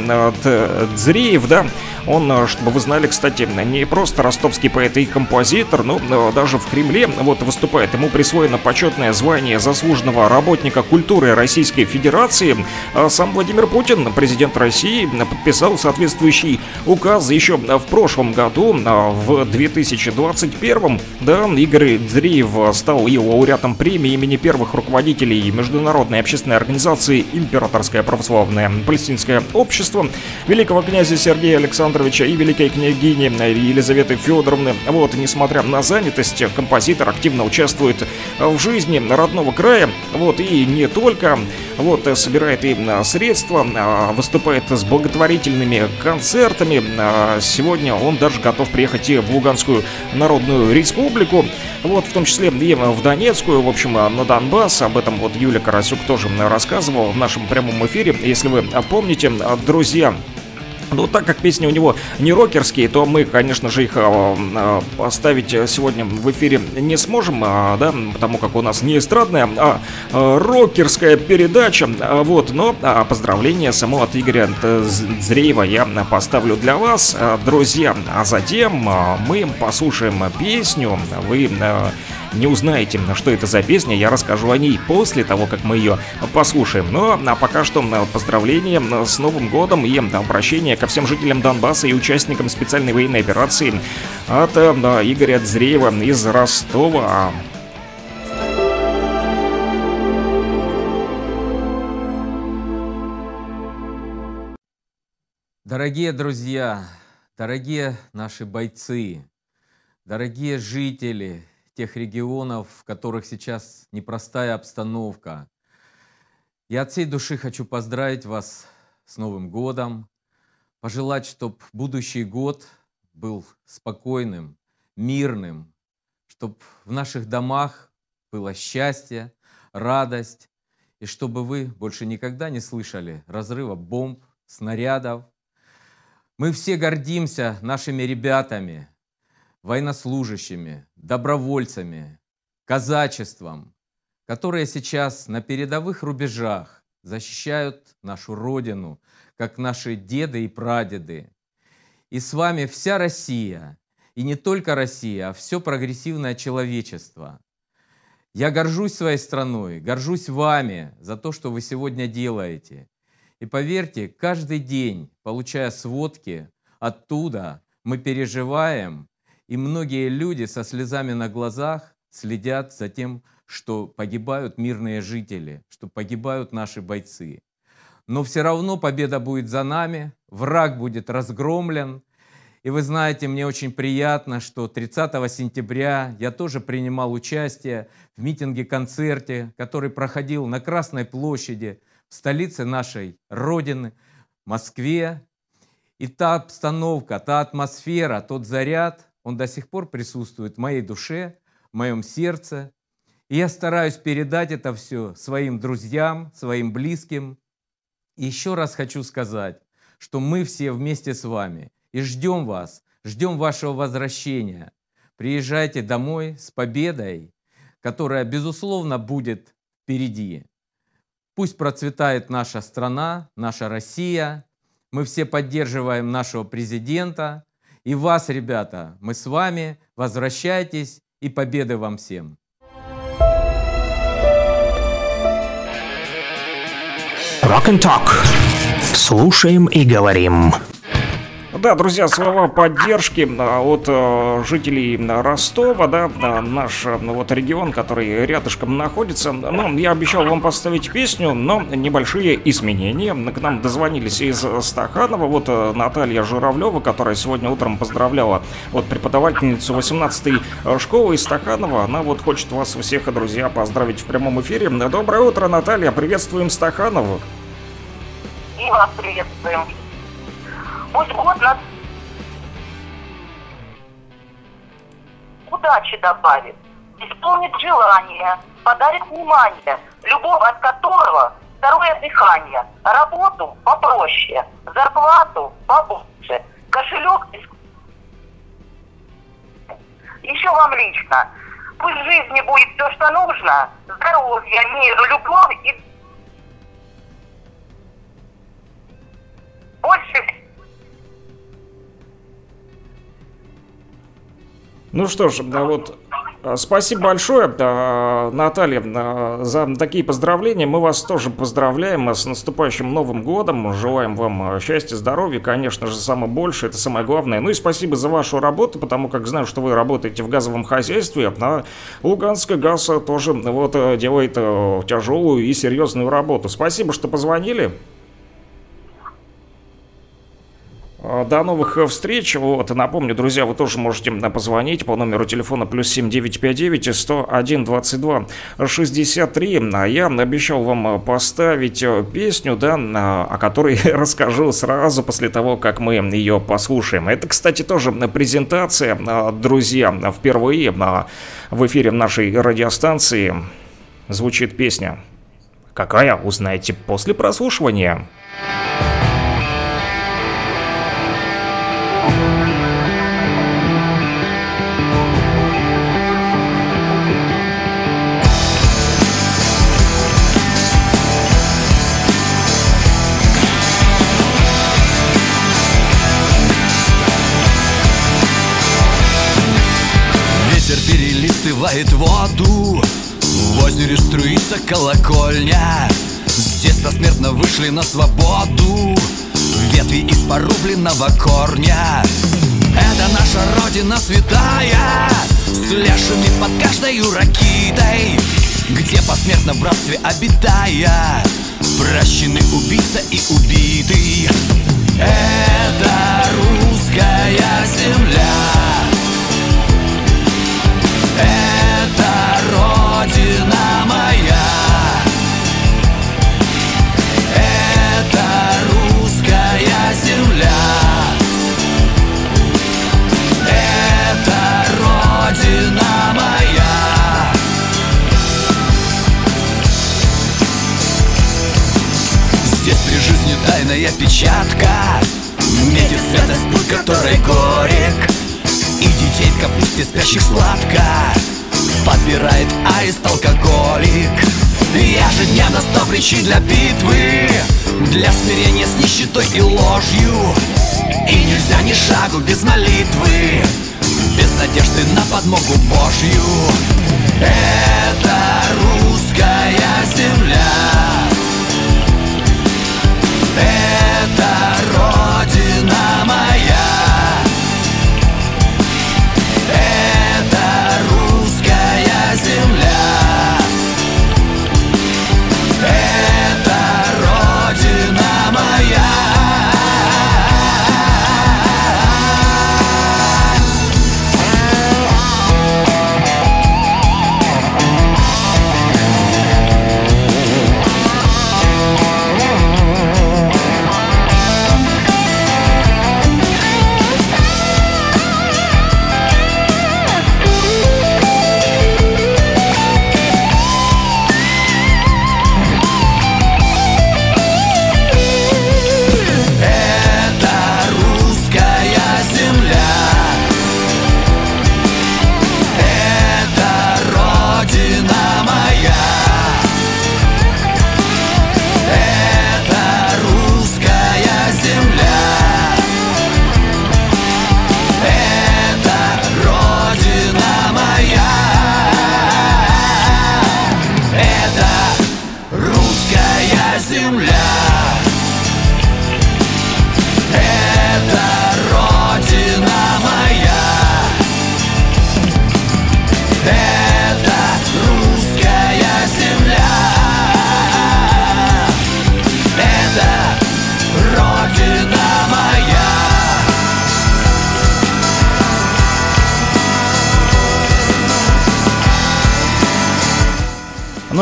Дзреев, да, он, э, чтобы вы знали, кстати, не просто ростовский поэт и композитор, но э, даже в Кремле вот выступает. Ему присвоено почетное звание заслуженного работника культуры Российской Федерации. А сам Владимир Путин, президент России, подписал соответствующий указ еще в прошлом году, а в 2021. Да, Игорь Дзреев стал и лауреатом премии имени первых руководителей Международной общественной организации Императорское православное палестинское общество великого князя Сергея Александровича Александровича и великой княгини Елизаветы Федоровны. Вот, несмотря на занятость, композитор активно участвует в жизни родного края. Вот, и не только. Вот, собирает и средства, а, выступает с благотворительными концертами. А, сегодня он даже готов приехать и в Луганскую Народную Республику. Вот, в том числе и в Донецкую, в общем, на Донбасс. Об этом вот Юля Карасюк тоже рассказывал в нашем прямом эфире. Если вы помните, друзья, но так как песни у него не рокерские, то мы, конечно же, их а, поставить сегодня в эфире не сможем, а, да, потому как у нас не эстрадная, а, а рокерская передача. Вот, но а, поздравление само от Игоря Зреева я поставлю для вас, друзья. А затем мы послушаем песню. Вы не узнаете, что это за песня, я расскажу о ней после того, как мы ее послушаем. Но ну, а пока что поздравления с Новым годом и обращение ко всем жителям Донбасса и участникам специальной военной операции от да, Игоря Дзреева из Ростова. Дорогие друзья, дорогие наши бойцы, дорогие жители тех регионов, в которых сейчас непростая обстановка. Я от всей души хочу поздравить вас с Новым годом, пожелать, чтобы будущий год был спокойным, мирным, чтобы в наших домах было счастье, радость, и чтобы вы больше никогда не слышали разрыва бомб, снарядов. Мы все гордимся нашими ребятами, военнослужащими, добровольцами, казачеством, которые сейчас на передовых рубежах защищают нашу Родину, как наши деды и прадеды. И с вами вся Россия, и не только Россия, а все прогрессивное человечество. Я горжусь своей страной, горжусь вами за то, что вы сегодня делаете. И поверьте, каждый день, получая сводки, оттуда мы переживаем и многие люди со слезами на глазах следят за тем, что погибают мирные жители, что погибают наши бойцы. Но все равно победа будет за нами, враг будет разгромлен. И вы знаете, мне очень приятно, что 30 сентября я тоже принимал участие в митинге-концерте, который проходил на Красной площади в столице нашей Родины, Москве. И та обстановка, та атмосфера, тот заряд, он до сих пор присутствует в моей душе, в моем сердце. И я стараюсь передать это все своим друзьям, своим близким. И еще раз хочу сказать, что мы все вместе с вами и ждем вас, ждем вашего возвращения. Приезжайте домой с победой, которая, безусловно, будет впереди. Пусть процветает наша страна, наша Россия. Мы все поддерживаем нашего президента. И вас, ребята, мы с вами. Возвращайтесь и победы вам всем. Rock and Talk. Слушаем и говорим. Да, друзья, слова поддержки а, от э, жителей Ростова, да, а, наш вот регион, который рядышком находится. Ну, я обещал вам поставить песню, но небольшие изменения. К нам дозвонились из Стаханова, вот Наталья Журавлева, которая сегодня утром поздравляла вот преподавательницу 18-й школы из Стаханова. Она вот хочет вас всех, друзья, поздравить в прямом эфире. Доброе утро, Наталья, приветствуем Стаханову. И вас приветствуем. Пусть год нас удачи добавит, исполнит желание, подарит внимание, любовь от которого второе дыхание, работу попроще, зарплату побольше, кошелек без... Еще вам лично. Пусть в жизни будет все, что нужно, здоровье, мир, любовь и больше Ну что ж, да вот а, Спасибо большое, а, Наталья, а, за такие поздравления. Мы вас тоже поздравляем с наступающим Новым годом. Желаем вам счастья, здоровья, конечно же, самое большее, это самое главное. Ну и спасибо за вашу работу, потому как знаю, что вы работаете в газовом хозяйстве, а Луганская газ тоже вот делает тяжелую и серьезную работу. Спасибо, что позвонили. А, до новых э, встреч. Вот, напомню, друзья, вы тоже можете позвонить по номеру телефона плюс 7959 101 22 63. А я обещал вам э, поставить э, песню, да, о которой расскажу сразу после того, как мы ее послушаем. Это, кстати, тоже презентация, друзья, впервые в эфире нашей радиостанции звучит песня. Какая, узнаете после прослушивания. Разливает воду. В озере струится колокольня. Здесь посмертно вышли на свободу. Ветви из порубленного корня. Это наша родина святая. С лешими под каждой ракитой. Где посмертно в братстве обитая. Прощены убийца и убитый. Это русская земля родина моя. Это русская земля. Это родина моя. Здесь при жизни тайная печатка. Метит святость, путь которой горек. И детей в капусте спящих сладко Подбирает аист алкоголик. Ежедневно сто причин для битвы Для смирения с нищетой и ложью. И нельзя ни шагу без молитвы Без надежды на подмогу Божью. Это русская земля. Это родина моя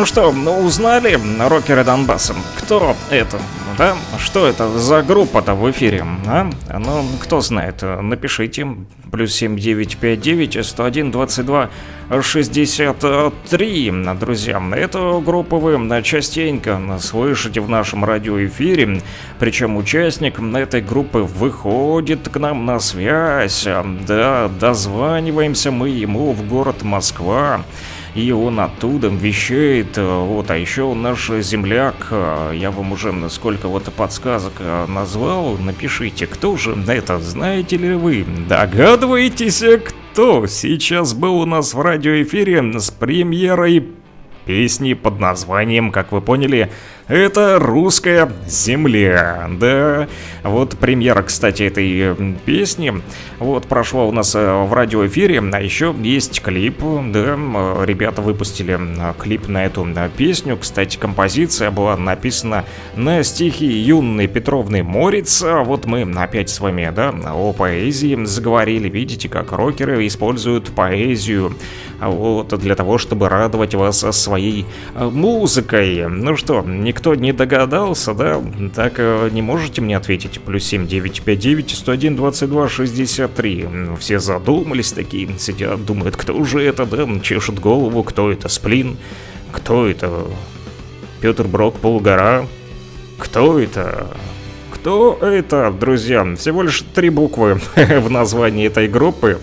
Ну что, узнали рокеры Донбасса? Кто это? Да? Что это за группа-то в эфире? А? Ну, кто знает, напишите. Плюс 7959 101 22 63, друзья. Эту группу вы частенько слышите в нашем радиоэфире. Причем участник этой группы выходит к нам на связь. Да, дозваниваемся мы ему в город Москва и он оттуда вещает. Вот, а еще наш земляк, я вам уже сколько вот подсказок э, назвал, напишите, кто же это, знаете ли вы, догадываетесь, кто сейчас был у нас в радиоэфире с премьерой песни под названием, как вы поняли, это «Русская земля». Да, вот премьера, кстати, этой э, песни вот прошла у нас э, в радиоэфире, а еще есть клип, да, э, ребята выпустили клип на эту песню. Кстати, композиция была написана на стихи Юной Петровны Морец. Вот мы опять с вами, да, о поэзии заговорили. Видите, как рокеры используют поэзию вот для того, чтобы радовать вас своей музыкой. Ну что, никто не догадался, да? Так не можете мне ответить? Плюс 7 959 101 22 63. Все задумались такие, сидят, думают, кто же это, да? Чешут голову, кто это, Сплин? Кто это? Петр Брок, Полгора? Кто это? Кто это, друзья? Всего лишь три буквы в названии этой группы.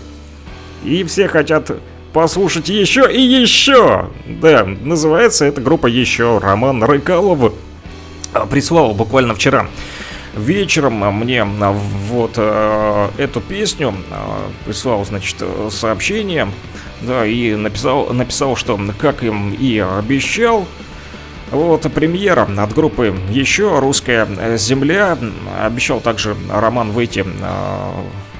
И все хотят послушать еще и еще. Да, называется эта группа еще Роман Рыкалов прислал буквально вчера вечером мне вот э, эту песню э, прислал, значит, сообщение, да, и написал, написал, что как им и обещал, вот премьера от группы еще «Русская земля». Обещал также Роман выйти э,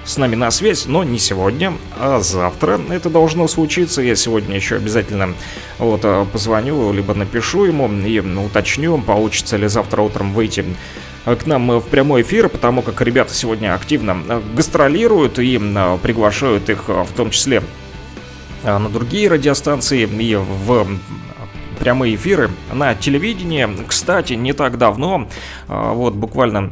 с нами на связь, но не сегодня, а завтра это должно случиться. Я сегодня еще обязательно вот э, позвоню, либо напишу ему и уточню, получится ли завтра утром выйти э, к нам в прямой эфир, потому как ребята сегодня активно э, гастролируют и приглашают их в том числе на другие радиостанции и в прямые эфиры на телевидении. Кстати, не так давно, вот буквально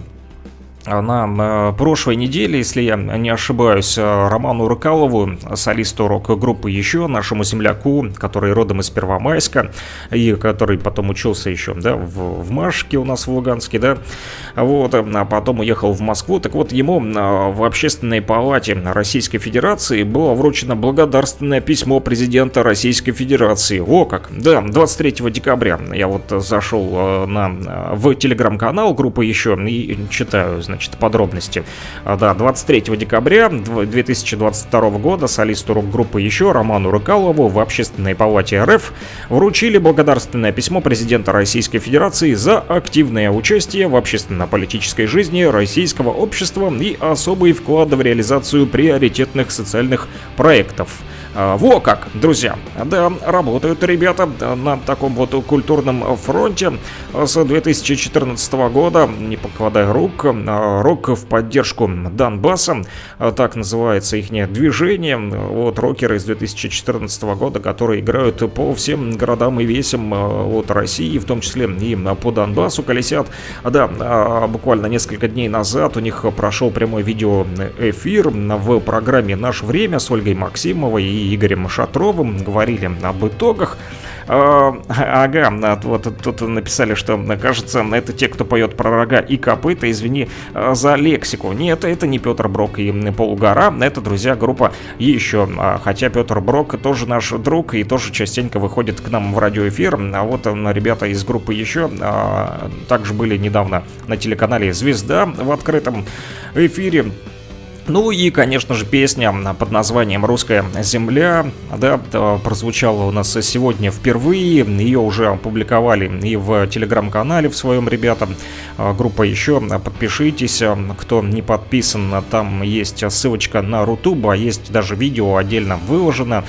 на прошлой неделе, если я не ошибаюсь, Роману Рыкалову, солисту рок-группы еще, нашему земляку, который родом из Первомайска, и который потом учился еще, да, в, в Машке у нас в Луганске, да, вот, а потом уехал в Москву, так вот, ему а, в Общественной палате Российской Федерации было вручено благодарственное письмо президента Российской Федерации. О как! Да, 23 декабря я вот зашел на, в телеграм-канал группы еще и читаю, значит, значит, подробности. А, да, 23 декабря 2022 года солисту рок-группы «Еще» Роману Рыкалову в Общественной палате РФ вручили благодарственное письмо президента Российской Федерации за активное участие в общественно-политической жизни российского общества и особый вклад в реализацию приоритетных социальных проектов. А, во как, друзья, да, работают ребята на таком вот культурном фронте. С 2014 года, не покладая рук, а, рок в поддержку Донбасса, так называется их движение, вот рокеры из 2014 года, которые играют по всем городам и весям от России, в том числе и по Донбассу колесят. Да, а, буквально несколько дней назад у них прошел прямой видеоэфир в программе «Наше время» с Ольгой Максимовой и Игорем Шатровым, говорили об итогах. А, ага, вот тут написали, что, кажется, это те, кто поет про рога и копыта, извини а, за лексику. Нет, это не Петр Брок и Полугора, это, друзья, группа еще. А, хотя Петр Брок тоже наш друг и тоже частенько выходит к нам в радиоэфир. А вот ребята из группы еще также были недавно на телеканале «Звезда» в открытом эфире. Ну и, конечно же, песня под названием «Русская земля», да, прозвучала у нас сегодня впервые. Ее уже опубликовали и в телеграм-канале в своем, ребята. Группа еще, подпишитесь, кто не подписан, там есть ссылочка на Рутуб, а есть даже видео отдельно выложено,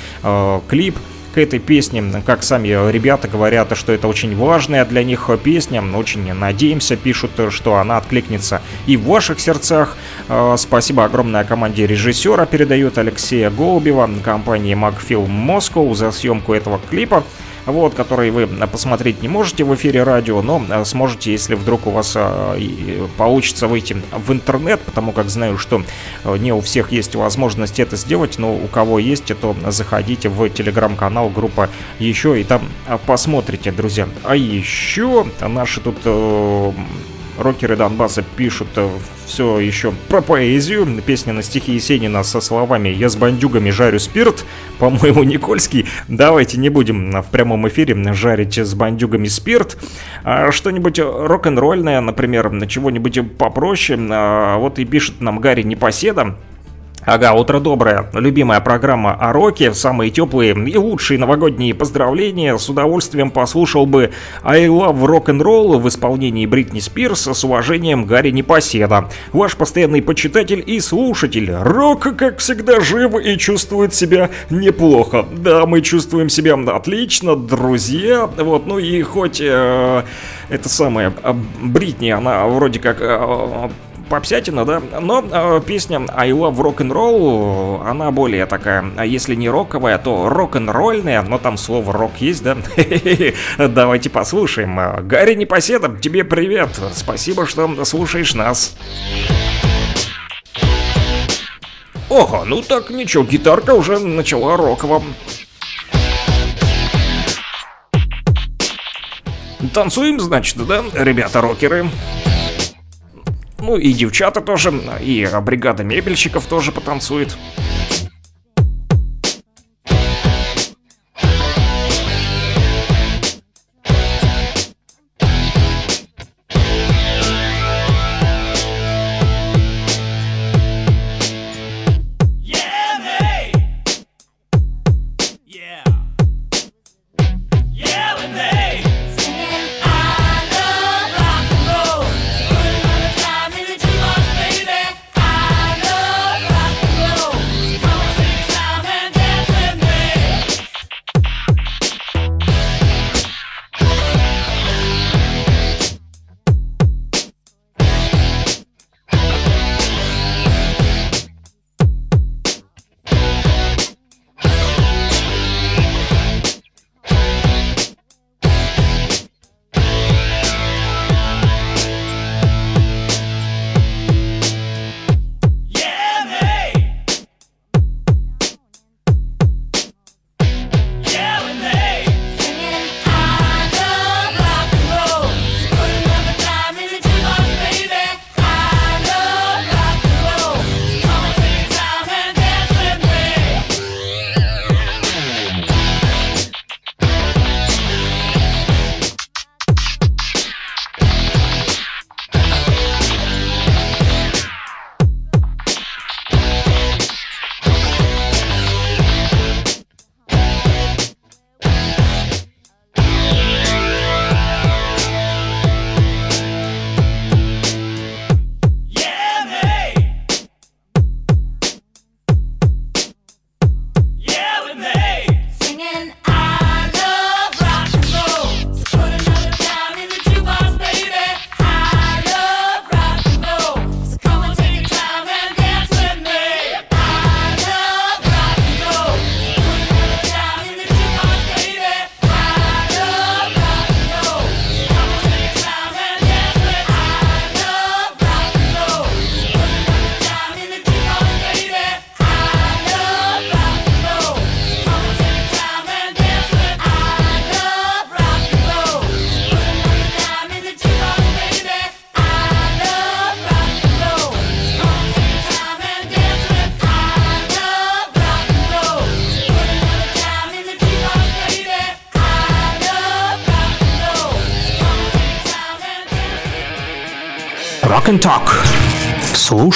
клип к этой песне. Как сами ребята говорят, что это очень важная для них песня. Очень надеемся, пишут, что она откликнется и в ваших сердцах. А, спасибо огромное команде режиссера, передает Алексея Голубева, компании Magfilm Moscow за съемку этого клипа вот, который вы посмотреть не можете в эфире радио, но э, сможете, если вдруг у вас э, получится выйти в интернет, потому как знаю, что э, не у всех есть возможность это сделать, но у кого есть, то заходите в телеграм-канал группа еще и там посмотрите, друзья. А еще наши тут рокеры Донбасса пишут э, все еще про поэзию. Песня на стихи Есенина со словами «Я с бандюгами жарю спирт», по-моему, Никольский. Давайте не будем в прямом эфире жарить с бандюгами спирт. А что-нибудь рок-н-ролльное, например, чего-нибудь попроще. А вот и пишет нам Гарри Непоседа. Ага, утро доброе. Любимая программа о роке, самые теплые и лучшие новогодние поздравления. С удовольствием послушал бы I Love Rock and Roll в исполнении Бритни Спирс с уважением Гарри Непоседа. Ваш постоянный почитатель и слушатель. Рок, как всегда, жив и чувствует себя неплохо. Да, мы чувствуем себя отлично, друзья. Вот, ну и хоть э, это самое, э, Бритни, она вроде как... Э, попсятина, да, но э, песня I Love Rock and Roll, она более такая, а если не роковая, то рок-н-ролльная, но там слово рок есть, да? Давайте послушаем. Гарри Непоседа, тебе привет, спасибо, что слушаешь нас. Ого, ну так ничего, гитарка уже начала роково. Танцуем, значит, да, ребята-рокеры? Ну и девчата тоже, и бригада мебельщиков тоже потанцует.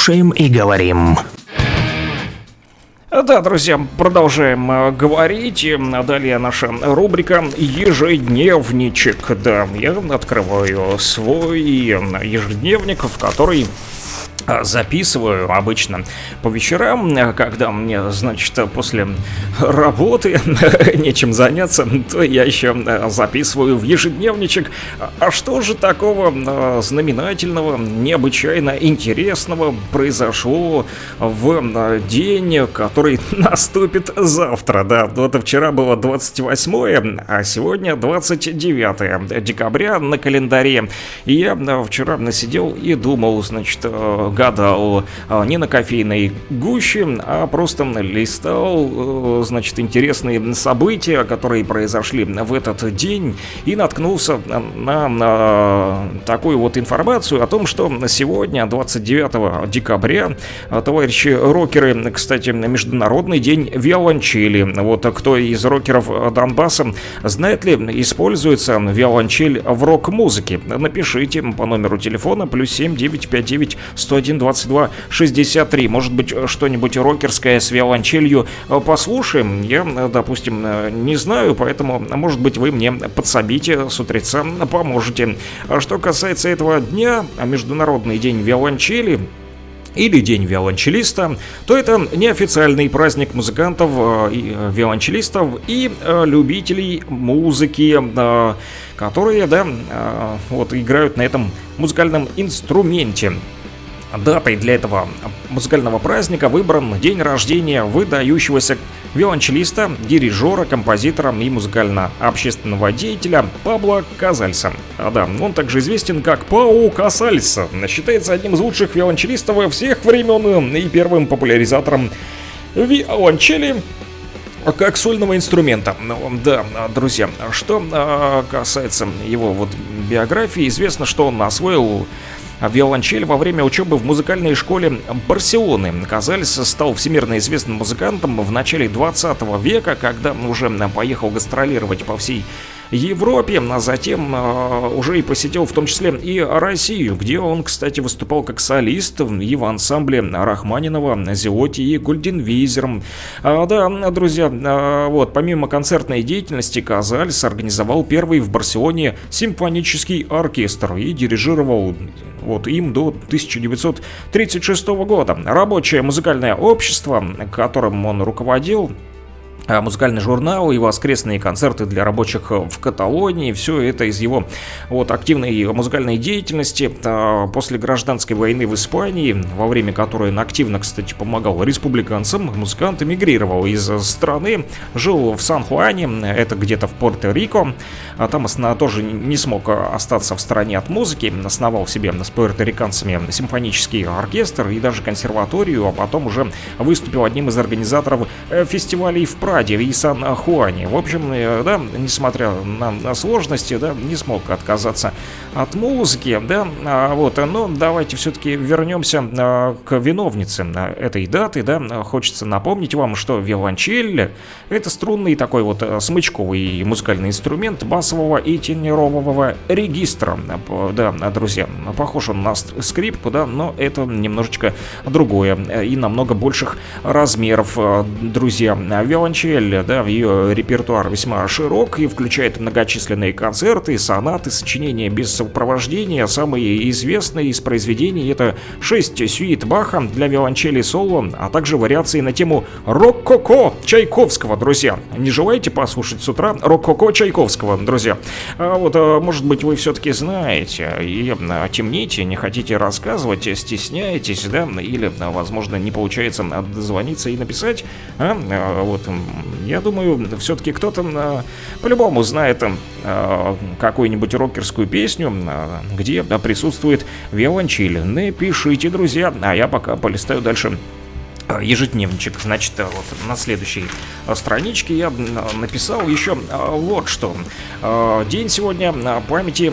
слушаем и говорим. Да, друзья, продолжаем э, говорить. Далее наша рубрика «Ежедневничек». Да, я открываю свой э, ежедневник, в который записываю обычно по вечерам, когда мне, значит, после работы нечем заняться, то я еще а, записываю в ежедневничек. А что же такого знаменательного, необычайно интересного произошло в день, который наступит завтра? Да, вот вчера было 28, а сегодня 29 декабря на календаре. И я вчера сидел и думал, значит, гадал а, не на кофейной гуще, а просто листал, э, значит, интересные события, которые произошли в этот день, и наткнулся на, на такую вот информацию о том, что сегодня, 29 декабря, товарищи рокеры, кстати, Международный день виолончели. Вот кто из рокеров Донбасса знает ли, используется виолончель в рок-музыке? Напишите по номеру телефона плюс 7 959 101 1 22 63. Может быть, что-нибудь рокерское с виолончелью э, послушаем? Я, э, допустим, э, не знаю, поэтому, может быть, вы мне подсобите с утреца, поможете. А что касается этого дня, Международный день виолончели, или День виолончелиста, то это неофициальный праздник музыкантов, виолончелистов и любителей музыки, которые, да, вот играют на этом музыкальном инструменте. Датой для этого музыкального праздника выбран день рождения выдающегося виолончелиста, дирижера, композитора и музыкально-общественного деятеля Пабло Казальса. А да, он также известен как Пау Касальса. Считается одним из лучших виолончелистов всех времен и первым популяризатором виолончели как сольного инструмента. Ну, да, друзья, что а, касается его вот биографии, известно, что он освоил виолончель во время учебы в музыкальной школе Барселоны. Казальс стал всемирно известным музыкантом в начале 20 века, когда уже поехал гастролировать по всей Европе, а затем э, уже и посетил в том числе и Россию, где он, кстати, выступал как солист и в ансамбле Рахманинова, Зиоти и Гульденвизер. А, да, друзья, а, вот, помимо концертной деятельности, Казальс организовал первый в Барселоне симфонический оркестр и дирижировал вот им до 1936 года. Рабочее музыкальное общество, которым он руководил, музыкальный журнал и воскресные концерты для рабочих в Каталонии. Все это из его вот, активной музыкальной деятельности а, после гражданской войны в Испании, во время которой он активно, кстати, помогал республиканцам. Музыкант эмигрировал из страны, жил в Сан-Хуане, это где-то в Пуэрто-Рико. А там тоже не смог остаться в стороне от музыки, основал себе с пуэрториканцами симфонический оркестр и даже консерваторию, а потом уже выступил одним из организаторов э, фестивалей в Праге Раде и Сан-Хуане. В общем, э, да, несмотря на сложности, да, не смог отказаться от музыки, да, а вот, но давайте все-таки вернемся а, к виновнице этой даты, да, хочется напомнить вам, что виолончель это струнный такой вот э, смычковый музыкальный инструмент басового и тенерового регистра, да, друзья, похож он на скрипку, да, но это немножечко другое э, и намного больших размеров, друзья, виолончель виолончель, да, в ее репертуар весьма широк и включает многочисленные концерты, сонаты, сочинения без сопровождения. Самые известные из произведений это 6 сюит Баха для виолончели соло, а также вариации на тему рок-коко Чайковского, друзья. Не желаете послушать с утра рок-коко Чайковского, друзья? А вот, а, может быть, вы все-таки знаете и а, темните, не хотите рассказывать, стесняетесь, да, или, а, возможно, не получается дозвониться и написать, а? вот, я думаю, все-таки кто-то а, по-любому знает а, какую-нибудь рокерскую песню, а, где присутствует виолончель. Напишите, друзья, а я пока полистаю дальше ежедневничек. Значит, вот на следующей страничке я написал еще вот что. День сегодня памяти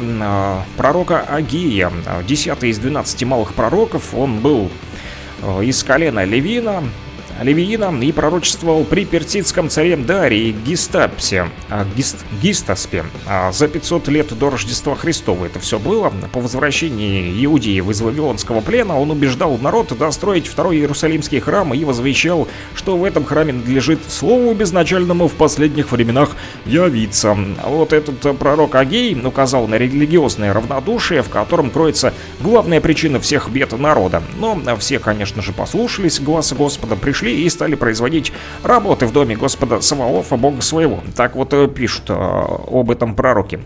пророка Агия. Десятый из 12 малых пророков. Он был из колена Левина, Левиина и пророчествовал при персидском царе Дарии Гистапсе, а, Гист, Гистаспе а, за 500 лет до Рождества Христова. Это все было. По возвращении Иудеев из Вавилонского плена он убеждал народ достроить второй Иерусалимский храм и возвещал, что в этом храме надлежит слову безначальному в последних временах явиться. Вот этот пророк Агей указал на религиозное равнодушие, в котором кроется главная причина всех бед народа. Но все, конечно же, послушались глаза Господа, пришли и стали производить работы в доме Господа Саваофа, Бога своего. Так вот э, пишут э, об этом пророке.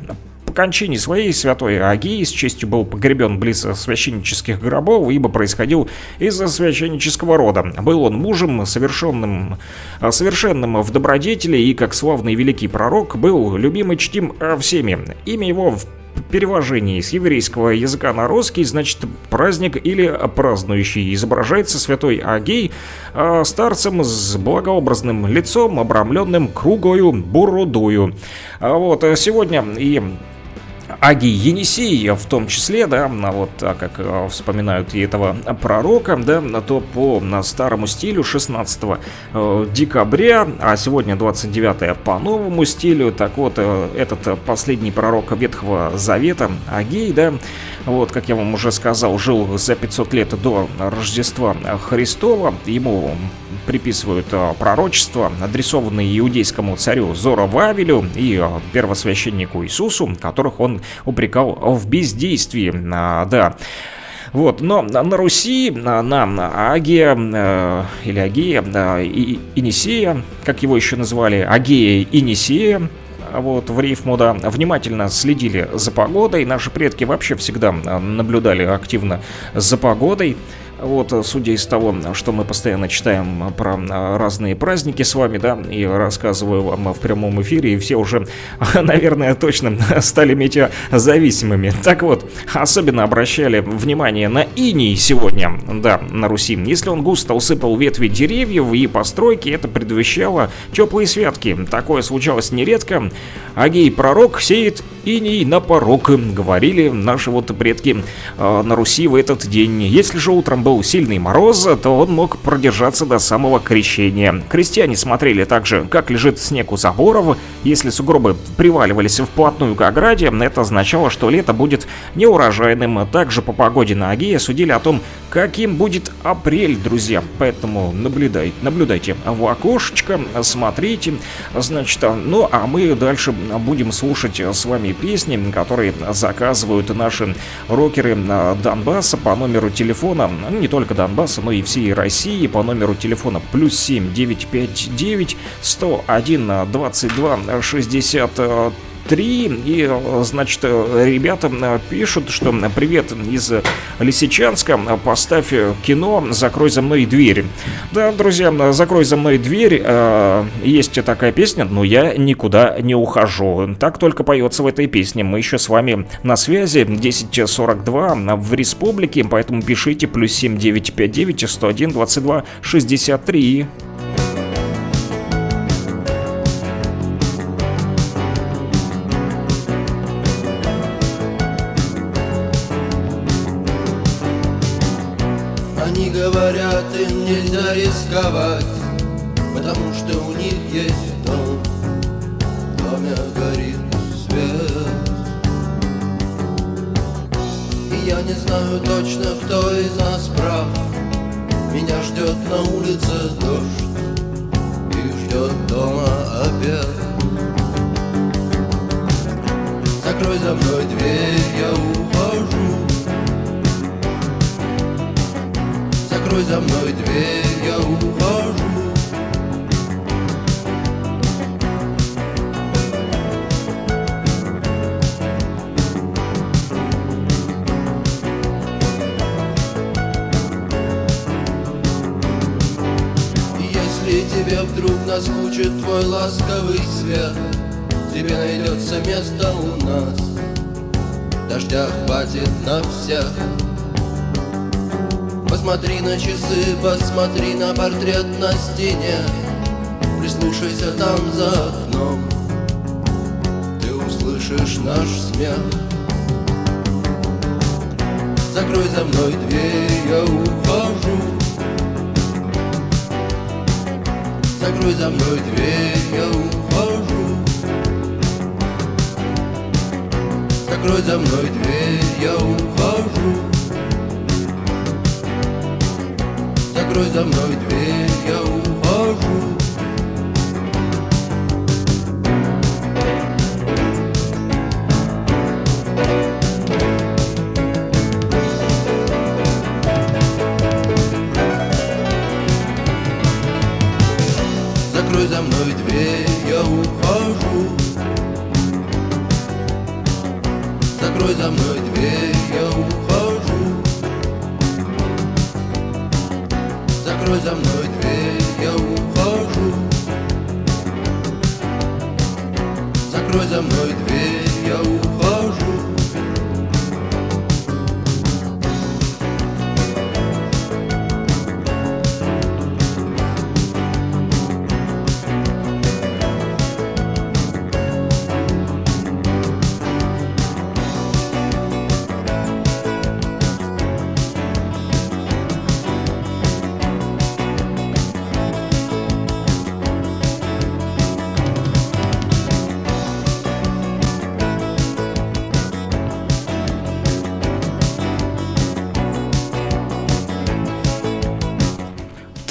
Кончине своей святой Агии с честью был погребен близ священнических гробов, ибо происходил из священнического рода. Был он мужем, совершенным, э, совершенным в добродетели и, как славный великий пророк, был любим и чтим всеми. Имя его в перевожении с еврейского языка на русский, значит, праздник или празднующий. Изображается святой Агей э, старцем с благообразным лицом, обрамленным кругою бородою. А вот э, сегодня и Аги Енисей в том числе, да, вот так как э, вспоминают и этого пророка, да, то по старому стилю 16 э, декабря, а сегодня 29 по новому стилю, так вот, э, этот последний пророк Ветхого Завета, Агей, да, вот, как я вам уже сказал, жил за 500 лет до Рождества Христова, ему приписывают пророчества, адресованные иудейскому царю Зора Вавилю и первосвященнику Иисусу, которых он упрекал в бездействии. А, да. Вот, но на Руси, на, на Агия, э, или Агея, э, и, Инисея, как его еще назвали, Агея Инисея, вот в рифму, внимательно следили за погодой. Наши предки вообще всегда наблюдали активно за погодой. Вот, судя из того, что мы постоянно читаем про разные праздники с вами, да, и рассказываю вам в прямом эфире, и все уже, наверное, точно стали метеозависимыми. Так вот, особенно обращали внимание на иней сегодня, да, на Руси. Если он густо усыпал ветви деревьев и постройки, это предвещало теплые святки. Такое случалось нередко. Агей-пророк сеет иней на порог, говорили наши вот предки э, на Руси в этот день. Если же утром был сильный мороз, то он мог продержаться до самого крещения. Крестьяне смотрели также, как лежит снег у заборов. Если сугробы приваливались вплотную к ограде, это означало, что лето будет неурожайным. Также по погоде на Агея судили о том, каким будет апрель, друзья. Поэтому наблюдай, наблюдайте в окошечко, смотрите. Значит, ну а мы дальше будем слушать с вами песни, которые заказывают наши рокеры Донбасса по номеру телефона, ну, не только Донбасса, но и всей России по номеру телефона плюс 7 959 101 22 63 3. И, значит, ребята пишут, что привет из Лисичанска, поставь кино «Закрой за мной дверь». Да, друзья, «Закрой за мной дверь» э, есть такая песня, но я никуда не ухожу. Так только поется в этой песне. Мы еще с вами на связи 1042 в республике, поэтому пишите плюс 7959 101 22 63.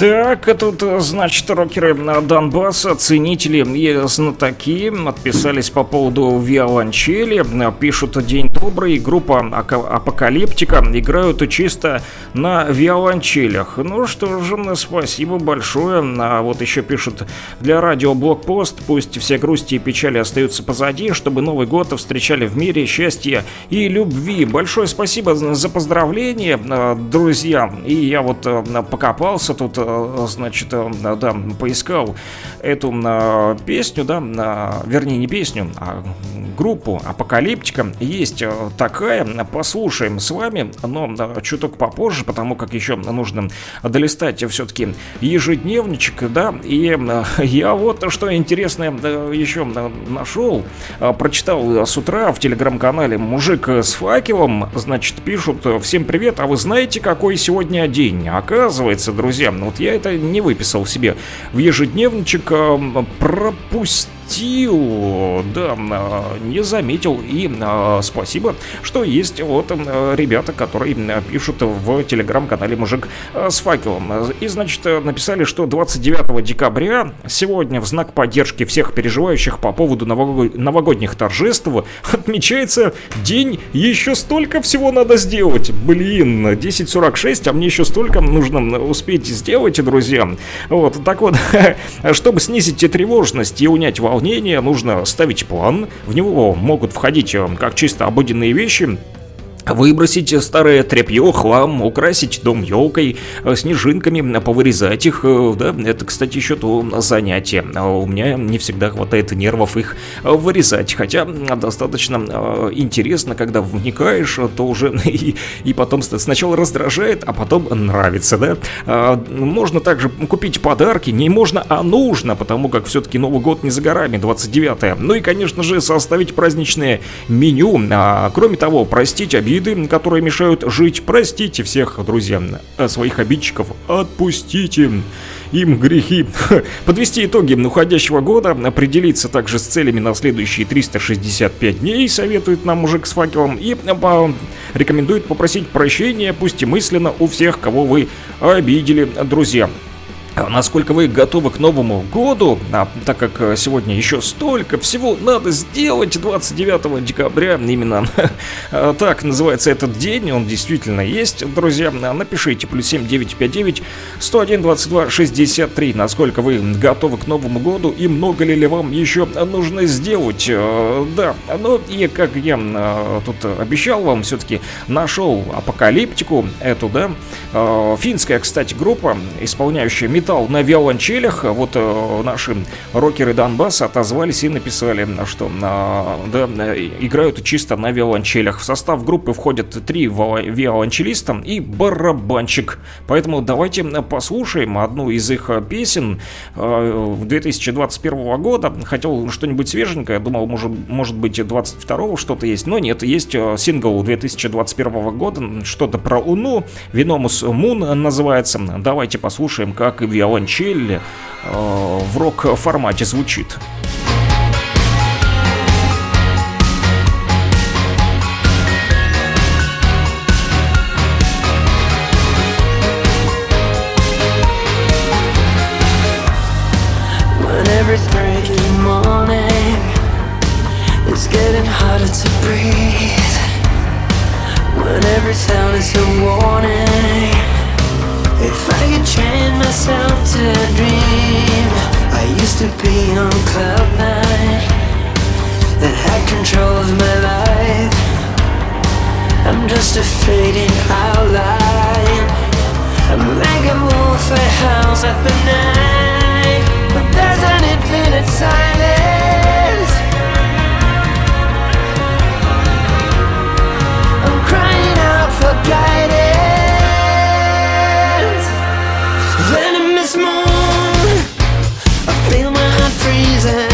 Так, а тут, значит, рокеры Донбасса, ценители и знатоки отписались по поводу виолончели. Э, Пишут «День добрый», группа Ака- «Апокалиптика» играют чисто на виолончелях. Ну что же, спасибо большое. А вот еще пишут «Для радио блокпост, пусть все грусти и печали остаются позади, чтобы Новый год встречали в мире счастья и любви». Большое спасибо за поздравления, э, друзья. И я вот э, покопался тут, э, значит, да, поискал эту песню, да, вернее не песню, а группу Апокалиптика. Есть э, такая, послушаем с вами, но э, чуток попозже, потому как еще нужно долистать все-таки ежедневничек, да, и э, я вот что интересное еще нашел, прочитал с утра в телеграм-канале «Мужик с факелом», значит, пишут «Всем привет, а вы знаете, какой сегодня день?» Оказывается, друзья, вот я это не выписал себе в ежедневничек, э, пропустил, да, э, не заметил, и э, спасибо, что есть вот ребята, которые пишут в телеграм-канале «Мужик э, с факелом». И, значит, написали, что 29 декабря, сегодня в знак поддержки всех переживающих по поводу нового- новогодних торжеств, отмечается день «Еще столько всего надо сделать». Блин, 10.46, а мне еще столько нужно успеть сделать, друзья. Вот, так вот, чтобы снизить тревожность и унять волнение, нужно ставить план. В него могут входить э, как чисто обыденные вещи, Выбросить старое тряпье, хлам, украсить дом елкой, э, снежинками, повырезать их, э, да, это, кстати, еще то занятие. А У меня не всегда хватает нервов их э, вырезать, хотя достаточно интересно, когда вникаешь, то уже и, и потом сначала раздражает, а потом нравится, да. А, Можно также купить подарки, не можно, а нужно, потому как все-таки Новый год не за горами, 29 Ну и, конечно же, составить праздничное меню. А, кроме того, простить обиды, которые мешают жить. Простите всех, друзья, а своих обидчиков. Отпустите им грехи. Подвести итоги уходящего года, определиться также с целями на следующие 365 дней, советует нам мужик с факелом, и а, рекомендует попросить прощения, пусть и мысленно, у всех, кого вы обидели, друзья. Насколько вы готовы к Новому году, а, так как э, сегодня еще столько всего надо сделать 29 декабря, именно э, так называется этот день, он действительно есть, друзья, А, напишите плюс 7 959 101 22 63, насколько вы готовы к Новому году и много ли, ли вам еще нужно сделать, Э, да, ну и как я тут обещал вам, все-таки нашел апокалиптику эту, да, финская, кстати, группа, исполняющая на виолончелях. Вот э, наши рокеры Донбасса отозвались и написали, что э, да, э, играют чисто на виолончелях. В состав группы входят три вио- виолончелиста и барабанщик. Поэтому давайте э, послушаем одну из их э, песен э, 2021 года. Хотел что-нибудь свеженькое, думал, может, может быть 22 что-то есть, но нет, есть сингл 2021 года, что-то про Луну, Виномус Мун называется. Давайте послушаем, как виолончель э, в рок-формате звучит. Is getting harder to breathe. When every sound is a warning. Myself to dream, I used to be on cloud nine that had control of my life. I'm just a fading outline. I'm like a wolf that howls at the night, but there's an infinite silence. I'm crying out for guidance. present.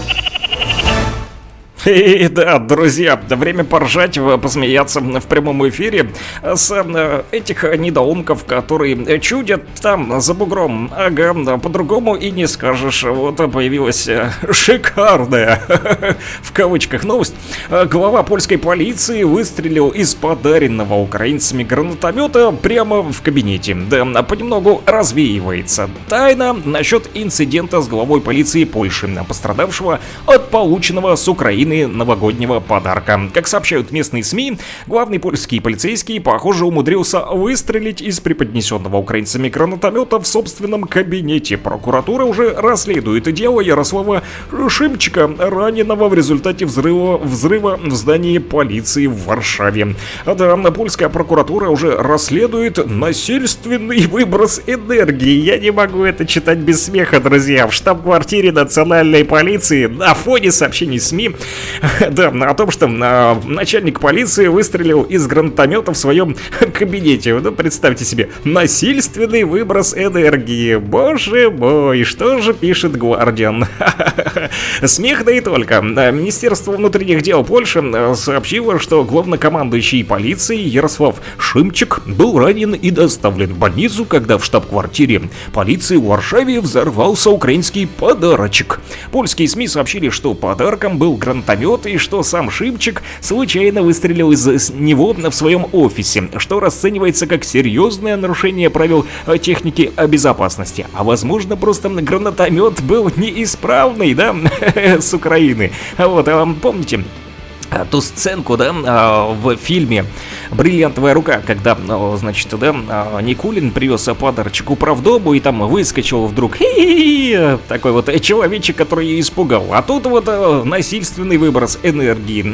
И да, друзья, время поржать, в- посмеяться в прямом эфире с э, этих недоумков, которые чудят там за бугром. Ага, по-другому и не скажешь. Вот появилась э, шикарная, в кавычках, новость. Э, Глава польской полиции выстрелил из подаренного украинцами гранатомета прямо в кабинете. Да, понемногу развеивается тайна насчет инцидента с главой полиции Польши, пострадавшего от полученного с Украины новогоднего подарка. Как сообщают местные СМИ, главный польский полицейский, похоже, умудрился выстрелить из преподнесенного украинцами гранатомета в собственном кабинете. Прокуратура уже расследует дело Ярослава Шимчика, раненого в результате взрыва, взрыва в здании полиции в Варшаве. А да, польская прокуратура уже расследует насильственный выброс энергии. Я не могу это читать без смеха, друзья. В штаб-квартире национальной полиции на фоне сообщений СМИ Да, о том, что а, начальник полиции выстрелил из гранатомета в своем кабинете. Ну, представьте себе, насильственный выброс энергии. Боже мой, что же пишет Гвардиан? Смех да и только. Министерство внутренних дел Польши сообщило, что главнокомандующий полиции Ярослав Шимчик был ранен и доставлен в больницу, когда в штаб-квартире полиции в Варшаве взорвался украинский подарочек. Польские СМИ сообщили, что подарком был гранатомет и что сам Шимчик случайно выстрелил из него в своем офисе, что расценивается как серьезное нарушение правил техники безопасности. А возможно просто гранатомет был неисправный, да, с Украины. Вот, а помните, а, ту сценку, да, а, в фильме «Бриллиантовая рука», когда, ну, значит, да, а, Никулин привез подарочек управдому и там выскочил вдруг такой вот человечек, который ее испугал. А тут вот насильственный выброс энергии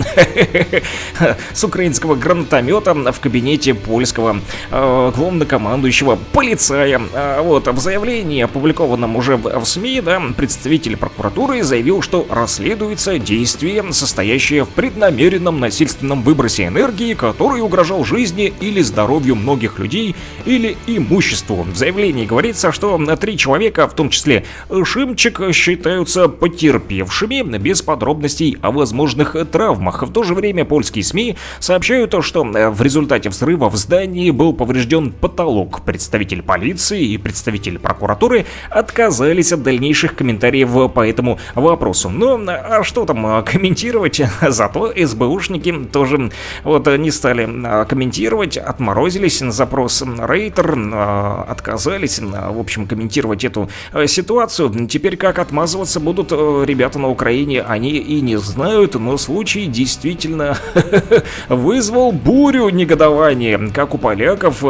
с украинского гранатомета в кабинете польского главнокомандующего полицая. Вот, в заявлении, опубликованном уже в СМИ, да, представитель прокуратуры заявил, что расследуется действие, состоящее в преднамеренном намеренном насильственном выбросе энергии, который угрожал жизни или здоровью многих людей или имуществу. В заявлении говорится, что три человека, в том числе Шимчик, считаются потерпевшими без подробностей о возможных травмах. В то же время польские СМИ сообщают, что в результате взрыва в здании был поврежден потолок. Представитель полиции и представитель прокуратуры отказались от дальнейших комментариев по этому вопросу. Но а что там комментировать? Зато СБУшники тоже вот не стали а, комментировать, отморозились на запрос Рейтер, а, отказались, а, в общем, комментировать эту ситуацию. Теперь как отмазываться будут ребята на Украине, они и не знают, но случай действительно вызвал бурю негодования, как у поляков,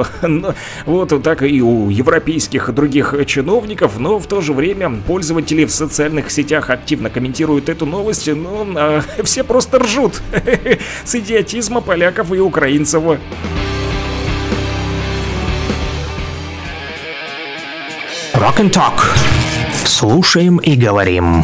вот так и у европейских других чиновников, но в то же время пользователи в социальных сетях активно комментируют эту новость, но все просто ржут. С идиотизма поляков и украинцев. Rock and Talk. Слушаем и говорим.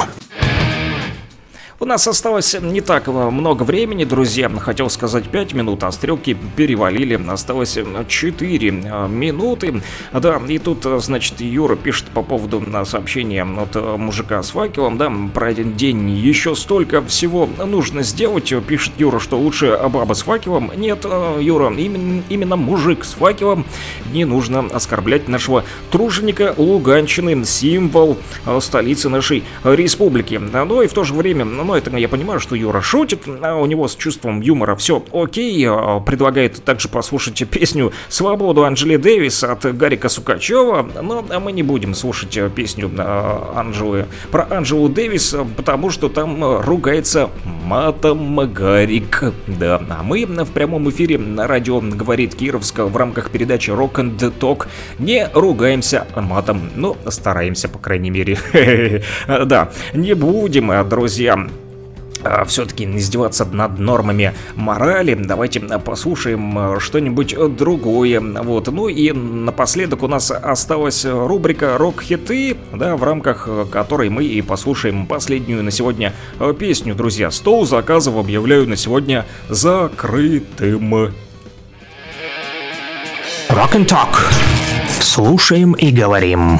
У нас осталось не так много времени, друзья. Хотел сказать 5 минут, а стрелки перевалили. Осталось 4 э, минуты. Да, и тут, э, значит, Юра пишет по поводу э, сообщения от мужика с факелом, да, про один день еще столько всего нужно сделать. Пишет Юра, что лучше баба с факелом. Нет, Юра, именно, именно мужик с факелом. Не нужно оскорблять нашего труженика Луганщины, символ столицы нашей республики. Ну и в то же время, ну, но это я понимаю, что Юра шутит, а у него с чувством юмора все окей. А, предлагает также послушать песню «Свободу» Анджели Дэвис от Гарика Сукачева, но мы не будем слушать песню а, Анджелы про Анджелу Дэвис, потому что там ругается матом Гарик. Да, а мы в прямом эфире на радио «Говорит Кировск» в рамках передачи Rock and Talk не ругаемся матом, но стараемся, по крайней мере. Да, не будем, друзья. А, все-таки издеваться над нормами морали. Давайте послушаем э, что-нибудь другое. Вот. Ну и напоследок у нас осталась рубрика «Рок-хиты», да, в рамках которой мы и послушаем последнюю на сегодня э, песню, друзья. Стол заказов объявляю на сегодня закрытым. Rock and Talk. Слушаем и говорим.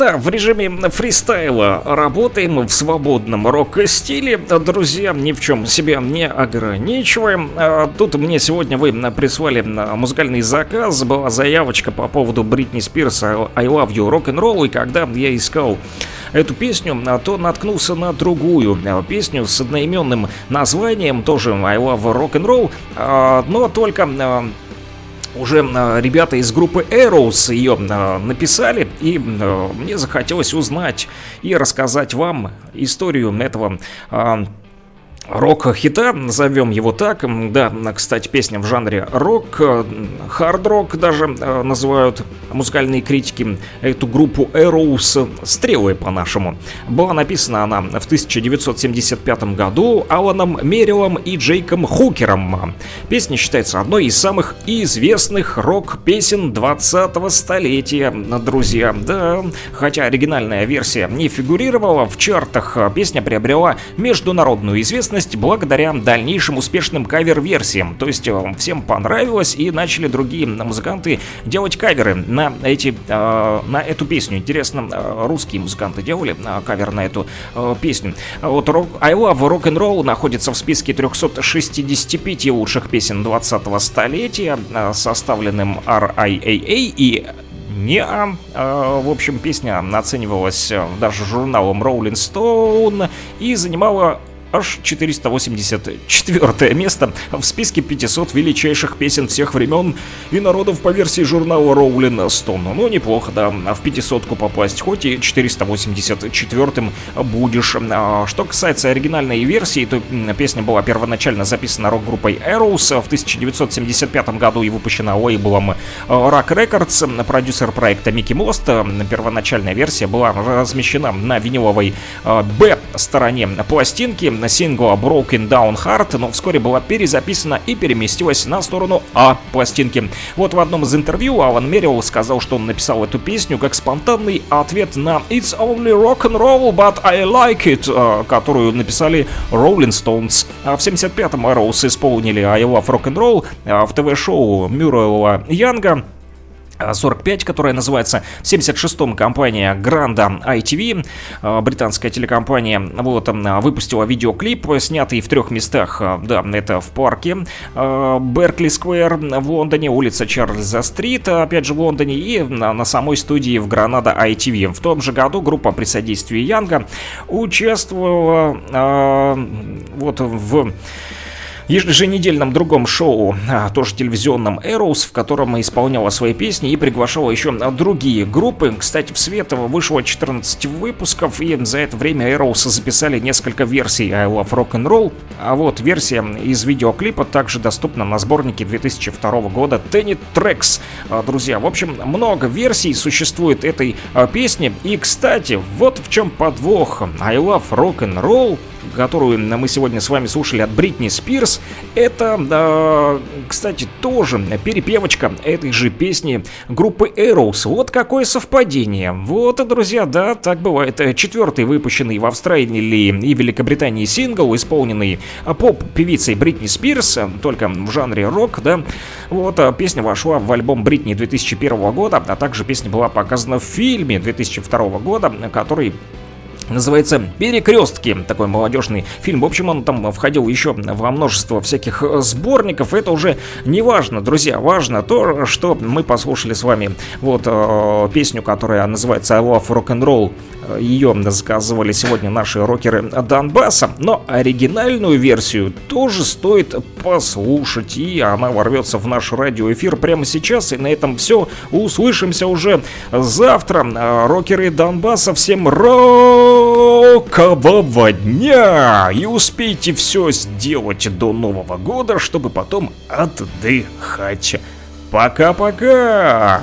Да, в режиме фристайла работаем в свободном рок-стиле. Друзья, ни в чем себя не ограничиваем. А тут мне сегодня вы прислали музыкальный заказ. Была заявочка по поводу Бритни Спирс I Love You Rock and Roll. И когда я искал эту песню, то наткнулся на другую песню с одноименным названием, тоже I Love Rock and Roll, а, но только уже э, ребята из группы Arrows ее э, написали, и э, мне захотелось узнать и рассказать вам историю этого рок-хита, назовем его так. Да, кстати, песня в жанре рок, хард-рок даже э, называют музыкальные критики эту группу Arrows «Стрелы» по-нашему. Была написана она в 1975 году Аланом Мерилом и Джейком Хукером. Песня считается одной из самых известных рок-песен 20-го столетия, друзья. Да, хотя оригинальная версия не фигурировала в чартах, песня приобрела международную известность благодаря дальнейшим успешным кавер-версиям. То есть э, всем понравилось и начали другие музыканты делать каверы на, эти, э, на эту песню. Интересно, э, русские музыканты делали кавер на эту песню. Вот I Love Rock and Roll находится в списке 365 лучших песен 20-го столетия, составленным RIAA и не а, в общем, песня оценивалась даже журналом Rolling Stone и занимала аж 484 место в списке 500 величайших песен всех времен и народов по версии журнала Rolling Stone. Ну, неплохо, да, в 500-ку попасть, хоть и 484-м будешь. А, что касается оригинальной версии, то песня была первоначально записана рок-группой Arrows в 1975 году и выпущена лейблом Rock Records. Продюсер проекта Микки Мост. Первоначальная версия была размещена на виниловой Б-стороне пластинки сингла Broken Down Heart, но вскоре была перезаписана и переместилась на сторону А пластинки. Вот в одном из интервью Алан Мерилл сказал, что он написал эту песню как спонтанный ответ на It's Only Rock and Roll, but I Like It, э, которую написали Rolling Stones. А в 75-м Arrows исполнили I Love Rock and Roll э, в ТВ-шоу Мюррелла Янга. 45, которая называется в 76-м компания Granda ITV, э, британская телекомпания, вот, выпустила видеоклип, снятый в трех местах, э, да, это в парке э, Беркли Сквер в Лондоне, улица Чарльза Стрит, опять же в Лондоне, и на, на самой студии в Гранада ITV. В том же году группа при содействии Янга участвовала э, вот в еженедельном другом шоу, а, тоже телевизионном Arrows, в котором исполняла свои песни и приглашала еще другие группы. Кстати, в свет вышло 14 выпусков, и за это время Arrows записали несколько версий I Love Rock and Roll. А вот версия из видеоклипа также доступна на сборнике 2002 года Tenet Tracks. А, друзья, в общем, много версий существует этой а, песни. И, кстати, вот в чем подвох. I Love Rock and Roll которую мы сегодня с вами слушали от Бритни Спирс, это, кстати, тоже перепевочка этой же песни группы Arrows. Вот какое совпадение. Вот, друзья, да, так бывает. Четвертый выпущенный в Австралии и Великобритании сингл, исполненный поп-певицей Бритни Спирс, только в жанре рок, да. Вот, а песня вошла в альбом Бритни 2001 года, а также песня была показана в фильме 2002 года, который Называется «Перекрестки». Такой молодежный фильм. В общем, он там входил еще во множество всяких э, сборников. Это уже не важно, друзья. Важно то, что мы послушали с вами вот э, песню, которая называется «I love rock and roll». Ее заказывали сегодня наши рокеры Донбасса. Но оригинальную версию тоже стоит послушать. И она ворвется в наш радиоэфир прямо сейчас. И на этом все. Услышимся уже завтра. Рокеры Донбасса. Всем рок! Рокового дня! И успейте все сделать до Нового года, чтобы потом отдыхать. Пока-пока!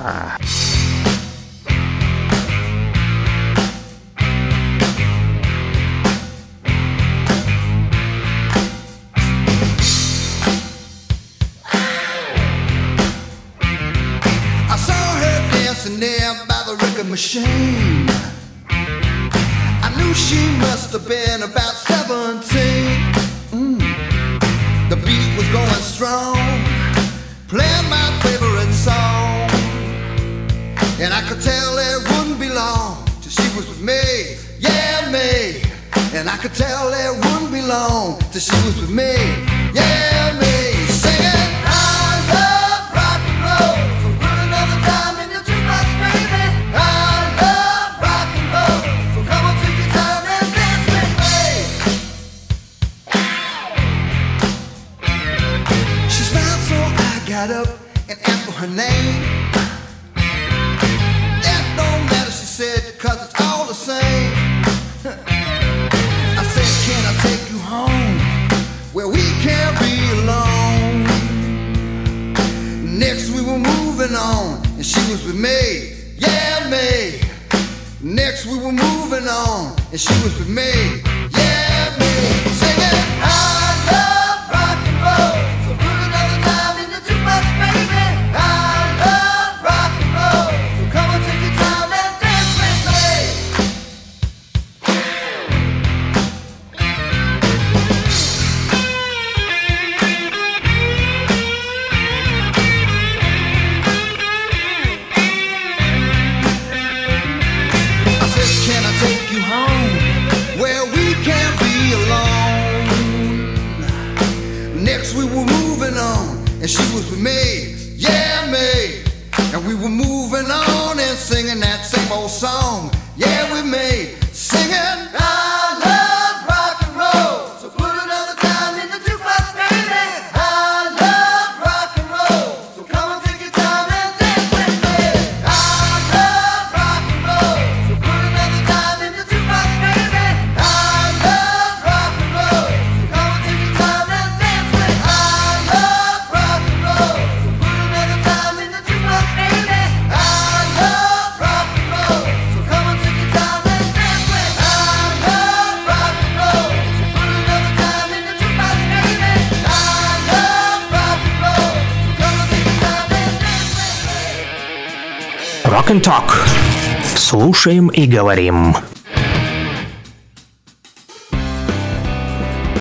machine have been about 17. Mm. The beat was going strong, playing my favorite song. And I could tell it wouldn't be long till she was with me, yeah, me. And I could tell it wouldn't be long till she was with me, yeah, me. got up and asked for her name. That don't matter, she said, cause it's all the same. I said, can I take you home where we can't be alone? Next we were moving on and she was with me, yeah me. Next we were moving on and she was with me, yeah me. Слушаем и говорим.